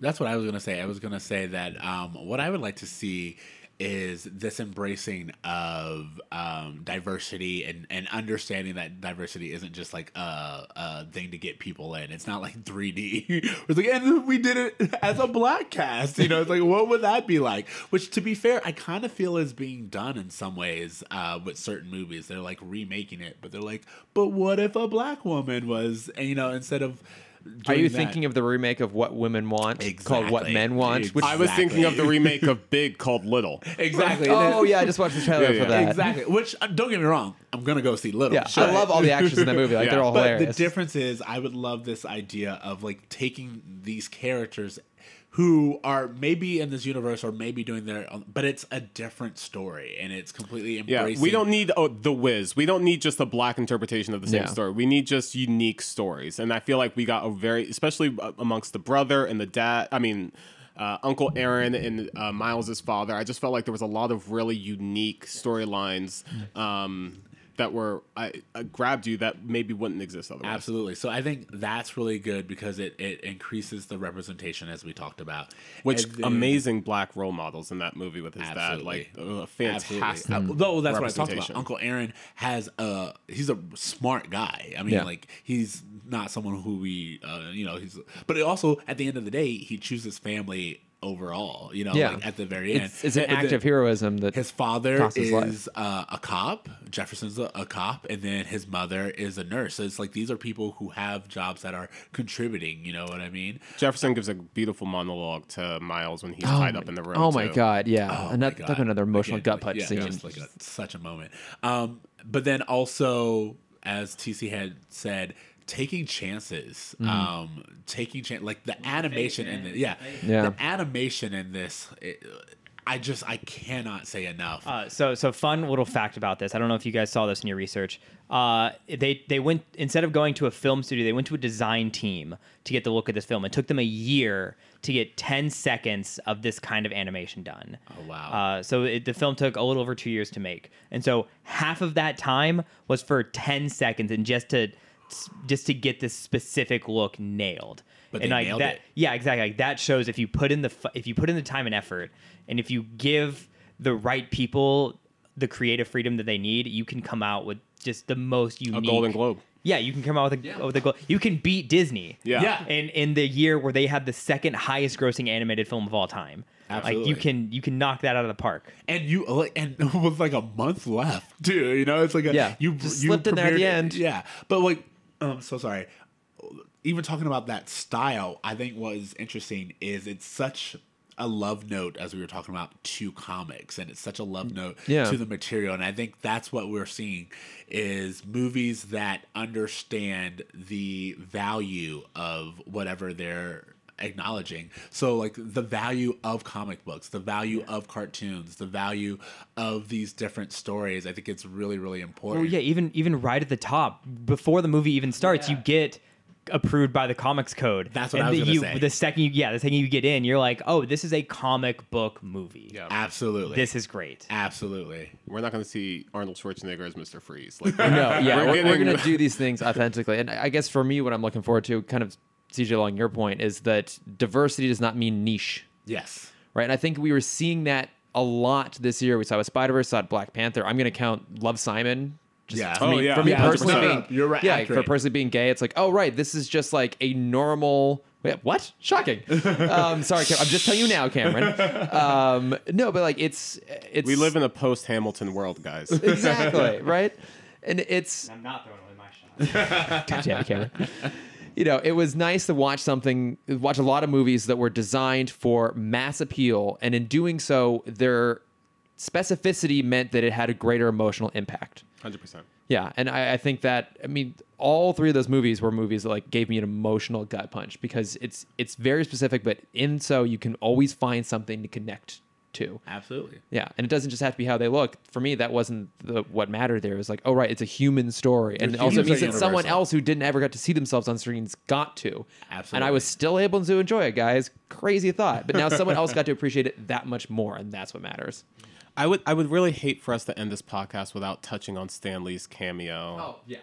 That's what I was gonna say. I was gonna say that um, what I would like to see is this embracing of um, diversity and, and understanding that diversity isn't just like a, a thing to get people in. It's not like 3D. it's like, and we did it as a black cast. You know, it's like, what would that be like? Which, to be fair, I kind of feel is being done in some ways uh, with certain movies. They're like remaking it, but they're like, but what if a black woman was, you know, instead of. Are you thinking of the remake of What Women Want called What Men Want? Which I was thinking of the remake of Big called Little. exactly? oh yeah, I just watched the trailer Yeah, for that. Exactly. Which uh, don't get me wrong, I'm gonna go see Little. Yeah, Sure. I love all the actors in that movie. Like Yeah. they're all But hilarious. the difference is, I would love this idea of like taking these characters who are maybe in this universe or maybe doing their, own, but it's a different story and it's completely embracing. Yeah, we don't need oh, the Wiz. We don't need just a black interpretation of the same Yeah. story. We need just unique stories, and I feel like we got a very, especially uh, amongst the brother and the dad. I mean. Uh, Uncle Aaron and uh, Miles's father. I just felt like there was a lot of really unique storylines um, that were I, I grabbed you that maybe wouldn't exist otherwise. Absolutely. So I think that's really good because it, it increases the representation as we talked about. Which then- amazing black role models in that movie with his dad, like Absolutely. uh, fantastic. Absolutely. Uh, though that's what I talked about. Uncle Aaron has a he's a smart guy. I mean, Yeah. like he's not someone who we, uh, you know, he's. But it also, at the end of the day, he chooses family overall. You know, Yeah. like at the very end, it's, it's an But act of heroism that His father cost his is uh, a cop. Jefferson's a, a cop, and then his mother is a nurse. So it's like these are people who have jobs that are contributing. You know what I mean? Jefferson gives a beautiful monologue to Miles when he's tied up in the room. Oh my god, yeah. Oh my another, God. talk another emotional Again, gut punch yeah, scene. just like a, such a moment. Um, but then also, as TC had said, taking chances, Mm. um, taking chance, like the animation in the yeah, Yeah. the animation in this. It, I just I cannot say enough. Uh, so so fun little fact about this. I don't know if you guys saw this in your research. Uh, they they went instead of going to a film studio, they went to a design team to get the look of this film. It took them a year to get 10 seconds of this kind of animation done. Oh, wow. Uh, so it, the film took a little over two years to make, and so half of that time was for 10 seconds, and just to just to get this specific look nailed. But and they like nailed that, it. yeah, exactly. Like that shows if you put in the if you put in the time and effort, and if you give the right people the creative freedom that they need, you can come out with just the most A unique. Golden Globe. Yeah, you can come out with a with a goal. You can beat Disney. Yeah. Yeah. In in the year where they had the second highest grossing animated film of all time. Like Absolutely. you can you can knock that out of the park. and you uh, like, and with like a month left too. You know, it's like a, Yeah, you just you slipped in there at the end. Yeah, but like, um, so sorry. Even talking about that style, I think what is interesting is it's such a love note as we were talking about to comics, and it's such a love note Yeah. to the material, and I think that's what we're seeing is movies that understand the value of whatever they're acknowledging. So like the value of comic books, the value of cartoons, the value of these different stories. I think it's really really important. Oh yeah, even even right at the top before the movie even starts, you get approved by the comics code. That's what and I was the, gonna you, say. The second you yeah, the second you get in, you're like, oh, this is a comic book movie. Yeah. Absolutely. This is great. Absolutely. We're not going to see Arnold Schwarzenegger as Mr. Freeze. Like, no, yeah, We're we're, we're gonna do these things authentically, and I guess for me, what I'm looking forward to, kind of CJ along your point, is that diversity does not mean niche, Yes. right? And I think we were seeing that a lot this year. We saw with Spider Verse, saw Black Panther. I'm gonna count Love Simon. Just Yeah. for Oh, me, yeah. for me Yeah, personally being You're right, Yeah, accurate. for personally being gay, it's like, oh right, this is just like a normal. Wait, what? Shocking. um, sorry, Cam- I'm just telling you now, Cameron. Um, no, but like it's it's we live in a post Hamilton world, guys. exactly right, and it's I'm not throwing away my shot. God damn Cameron. You know, it was nice to watch something, watch a lot of movies that were designed for mass appeal, and in doing so, their specificity meant that it had a greater emotional impact. 100%. Yeah, and I, I think that I mean all three of those movies were movies that like gave me an emotional gut punch because it's it's very specific, but in so you can always find something to connect to. Absolutely. Yeah, and it doesn't just have to be how they look. For me, that wasn't the, what mattered. There it was like, oh right, it's a human story, and Your also it means are that someone else who didn't ever get to see themselves on screens got to. Absolutely. And I was still able to enjoy it, guys. Crazy thought, but now someone else got to appreciate it that much more, and that's what matters. I would I would really hate for us to end this podcast without touching on Stan Lee's cameo. Oh, yeah.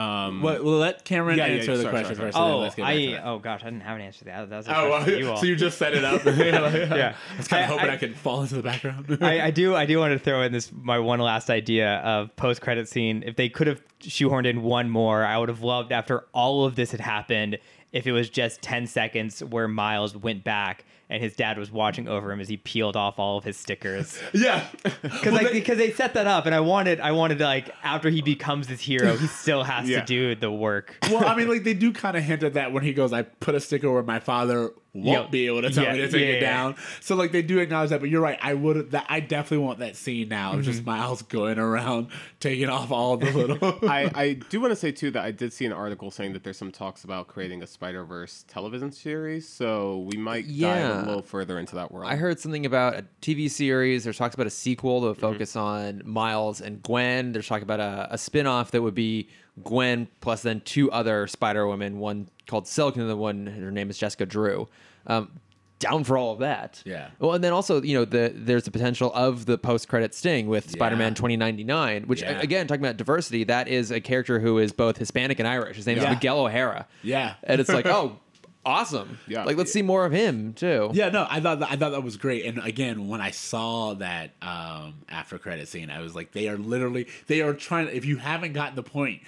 Um, Well, well, let Cameron Yeah, yeah, answer the sorry, question sorry, first. sorry. and Oh, let's get I that. oh gosh, I didn't have an answer to that. That was a Oh, question for you well, all. so you just set it up. Yeah. I was kind I- of hoping I, I- could fall into the background. I, I do I do want to throw in this my one last idea of post credit scene. If they could have shoehorned in one more, I would have loved after all of this had happened if it was just ten seconds where Miles went back and his dad was watching over him as he peeled off all of his stickers. yeah, Because like, because they set that up, and I wanted I wanted like after he becomes this hero, he still has Yeah. to do the work. well, I mean, like they do kind of hint at that when he goes, "I put a sticker where my father won't Yeah. be able to tell Yeah, me to take yeah, it yeah. down." So like they do acknowledge that, but you're right. I would that I definitely want that scene now. of Mm-hmm. Just Miles going around taking off all the little. I, I do want to say too that I did see an article saying that there's some talks about creating a Spider Verse television series, so we might dive Yeah. a little further into that world. I heard something about a TV series. There's talks about a sequel that would Mm-hmm. focus on Miles and Gwen. There's talk about a, a spin off that would be Gwen plus then two other Spider Women, one called Silk and the one her name is Jessica Drew. Um, down for all of that. Yeah. Well, and then also, you know, the there's the potential of the post credit sting with Spider-Man 2099, which Yeah. again, talking about diversity, that is a character who is both Hispanic and Irish. His name Yeah. is Miguel O'Hara. Yeah. And it's like, oh, awesome. Yeah. Like, let's see more of him too. Yeah, no, I thought that, I thought that was great. And again, when I saw that um, after credit scene, I was like, they are literally they are trying. If you haven't gotten the point,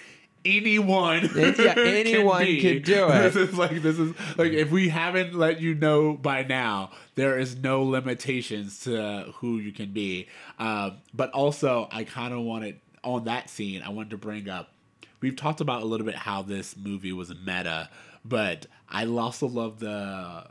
anyone, Yeah, anyone be. can do it. This is like this is like if we haven't let you know by now, there is no limitations to who you can be. Um, but also, I kind of wanted on that scene. I wanted to bring up. We've talked about a little bit how this movie was meta, but I also love the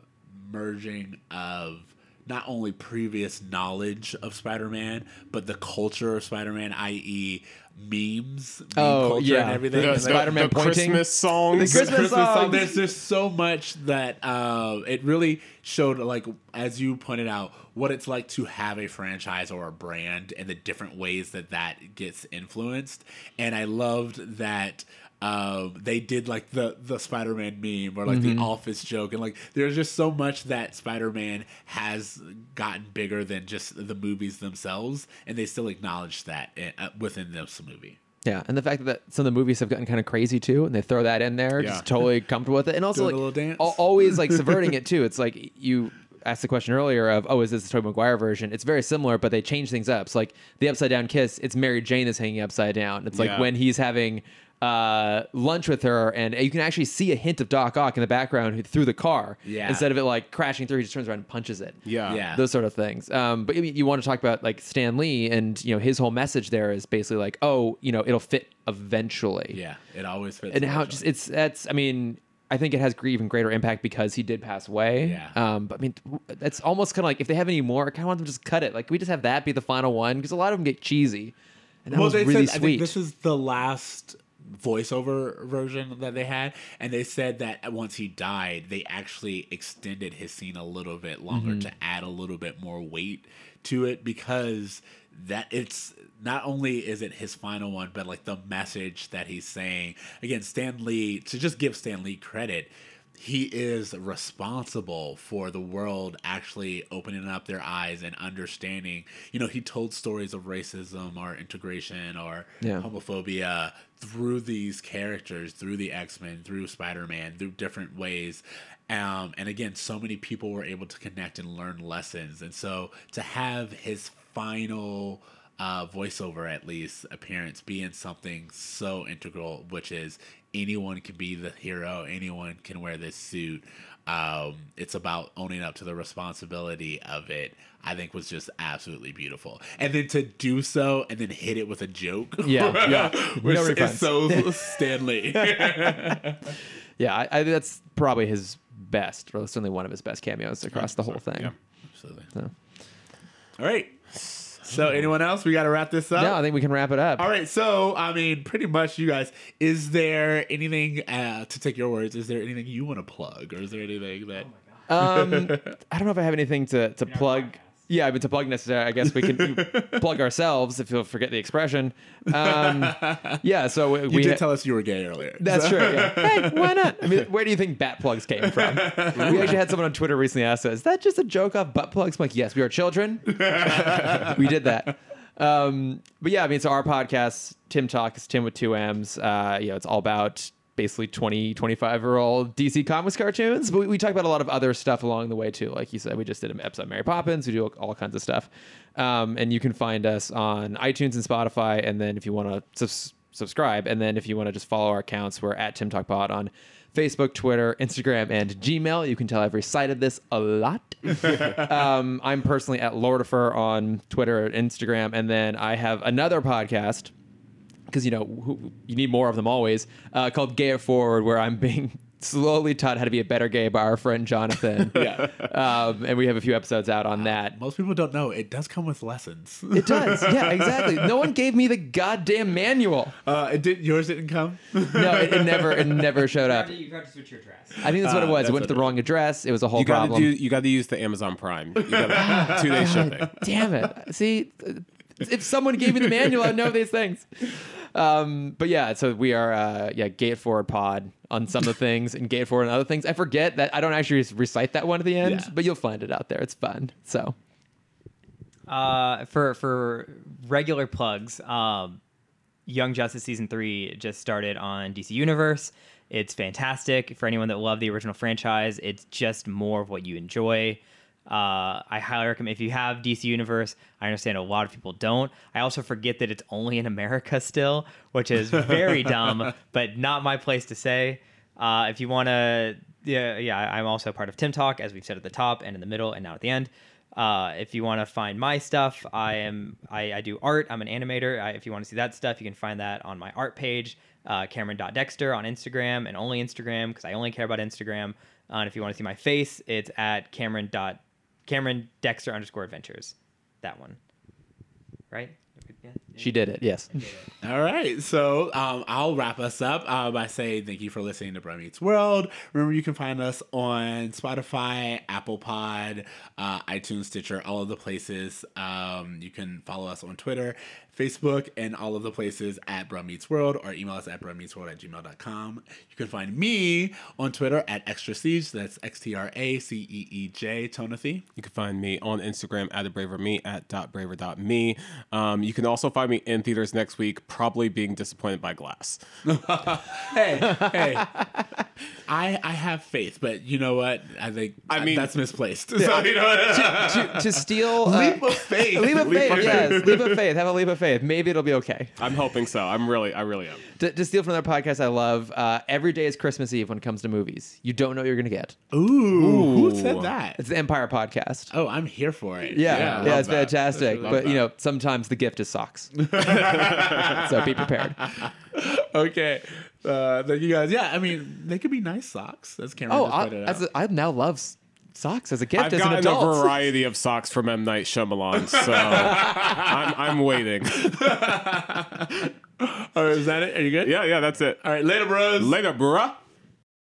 merging of not only previous knowledge of Spider-Man, but the culture of Spider-Man, i.e., memes, meme Oh, culture, yeah. and everything. The- And, the Spider-Man the pointing. Christmas songs. The Christmas Christmas song. songs. There's just so much that uh, it really showed, like as you pointed out, what it's like to have a franchise or a brand and the different ways that that gets influenced. And I loved that. Um, they did like the the Spider-Man meme or like the Office joke, and like there's just so much that Spider-Man has gotten bigger than just the movies themselves, and they still acknowledge that uh, within this movie. Yeah, and the fact that some of the movies have gotten kind of crazy too, and they throw that in there, Yeah. just totally comfortable with it, and also Doing like a little dance. al- always like subverting it too. It's like you asked the question earlier of, oh, is this the Tobey Maguire version? It's very similar, but they change things up. So like the upside down kiss, it's Mary Jane that's hanging upside down. It's like Yeah. when he's having uh, lunch with her, and you can actually see a hint of Doc Ock in the background who- through the car. Yeah. Instead of it like crashing through, he just turns around and punches it yeah. Yeah. those sort of things. Um, but you- you want to talk about like Stan Lee and you know his whole message there is basically like, oh, you know, it'll fit eventually. Yeah, it always fits. And how eventually. just it's that's I mean. I think it has even greater impact because he did pass away. Yeah. Um, but I mean, that's almost kind of like if they have any more, I kind of want them to just cut it. Like, can we just have that be the final one because a lot of them get cheesy, and that was they really said, I sweet. think this is the last voiceover version that they had, and they said that once he died, they actually extended his scene a little bit longer Mm-hmm. to add a little bit more weight to it because that it's not only is it his final one, but like the message that he's saying. Again, Stan Lee to just give Stan Lee credit he is responsible for the world actually opening up their eyes and understanding. You know, he told stories of racism or integration or Yeah. homophobia through these characters, through the X Men, through Spider Man, through different ways. Um, and again, so many people were able to connect and learn lessons. And so to have his final uh, voiceover, at least appearance, being something so integral, which is anyone can be the hero, anyone can wear this suit. Um, it's about owning up to the responsibility of it. I think was just absolutely beautiful, and then to do so and then hit it with a joke, Yeah, yeah. which No is so Stan Lee. yeah, I, I, that's probably his best, or certainly one of his best cameos across the whole thing. Yeah. Absolutely. So. All right. So, anyone else? We got to wrap this up. Yeah, I think we can wrap it up. All right, so I mean, pretty much, you guys. Is there anything uh, to take your words? Is there anything you want to plug, or is there anything that? Oh Um, I don't know if I have anything to, to plug. Yeah, but to plug necessary, I guess we can plug ourselves if you'll forget the expression. Um, yeah, so we, You we did ha- tell us you were gay earlier. That's So- true. Yeah. Hey, why not? I mean, where do you think bat plugs came from? we actually had someone on Twitter recently ask us, "Is that just a joke off butt plugs?" I'm like, yes, we are children. we did that. Um, but yeah, I mean, so our podcast, Timm Talk, is Timm with two M's. Uh, you know, it's all about basically 20, 25 year old DC Comics cartoons. But we, we talk about a lot of other stuff along the way too. Like you said, we just did an episode of Mary Poppins. We do all kinds of stuff. Um, and you can find us on iTunes and Spotify. And then if you want to subs- subscribe, and then if you want to just follow our accounts, we're at Timm Talk Pod on Facebook, Twitter, Instagram, and Gmail. You can tell I've recited this a lot. um, I'm personally at Lordifer on Twitter and Instagram, and then I have another podcast because you know who, you need more of them always uh, called Gay Forward, where I'm being slowly taught how to be a better gay by our friend Jonathan. Yeah. um, and we have a few episodes out on that. Most people don't know it does come with lessons. It does, yeah, exactly. No one gave me the goddamn manual. Uh, it did yours didn't come. No, it, it never, it never showed up. You got to switch your address. I think that's what it Uh, was. It that's went to the wrong address. It was a whole You got to problem. do. You got to use the Amazon Prime. You gotta, two day shipping. Damn it. See, if someone gave me the manual, I'd know these things. Um, but yeah, so we are, uh, yeah, Gate Forward Pod on some of the things and Gate Forward on other things. I forget that I don't actually recite that one at the end, Yeah. but you'll find it out there. It's fun. So Uh, for for regular plugs, um, Young Justice season three just started on DC Universe. It's fantastic for anyone that loved the original franchise. It's just more of what you enjoy. Uh, I highly recommend if you have DC Universe. I understand a lot of people don't. I also forget that it's only in America still, which is very dumb, but not my place to say. Uh, if you want to, yeah, yeah, I'm also part of Timm Talk, as we've said at the top and in the middle and now at the end. Uh, if you want to find my stuff, I am I, I do art. I'm an animator. I, if you want to see that stuff, you can find that on my art page, uh, Cameron.dexter on Instagram and only Instagram because I only care about Instagram. Uh, and if you want to see my face, it's at Cameron Cameron Dexter underscore adventures. That one, right? Yeah. she did it. Yes. All right, so um, I'll wrap us up uh, by saying thank you for listening to Bro Meets World. Remember, you can find us on Spotify, Apple Pod, uh, iTunes, Stitcher, all of the places. Um, you can follow us on Twitter, Facebook, and all of the places at Bro Meets World, or email us at bromeetsworld at gmail.com. You can find me on Twitter at Extra Siege. That's X T R A C E E J, Tonothy. You can find me on Instagram at a braver me at dot braver dot me. Um, you can also find me in theaters next week, probably being disappointed by Glass. Hey, hey. I I have faith, but you know what? I think I mean- that's misplaced. So you know what? to, to steal uh, leap of faith. leap of Leap faith. yes, leap of faith. Have a leap of faith. Maybe it'll be okay. I'm hoping so. I'm really, I really am. To, to steal from another podcast I love, uh, every day is Christmas Eve when it comes to movies. You don't know what you're going to get. Ooh, who said that? It's the Empire podcast. Oh, I'm here for it. Yeah, I yeah, love it's that. fantastic. Love But you that. know, sometimes the gift is socks. so be prepared. okay. Uh, thank you guys. Yeah, I mean, they could be nice socks, as Cameron Oh, just I, pointed out. as a, I now love s- socks as a gift I've as an gotten a variety of socks from M Night Shyamalan, so I'm, I'm waiting. All right, is that it? Are you good? Yeah, yeah, that's it. All right, later, bros. Later, bruh.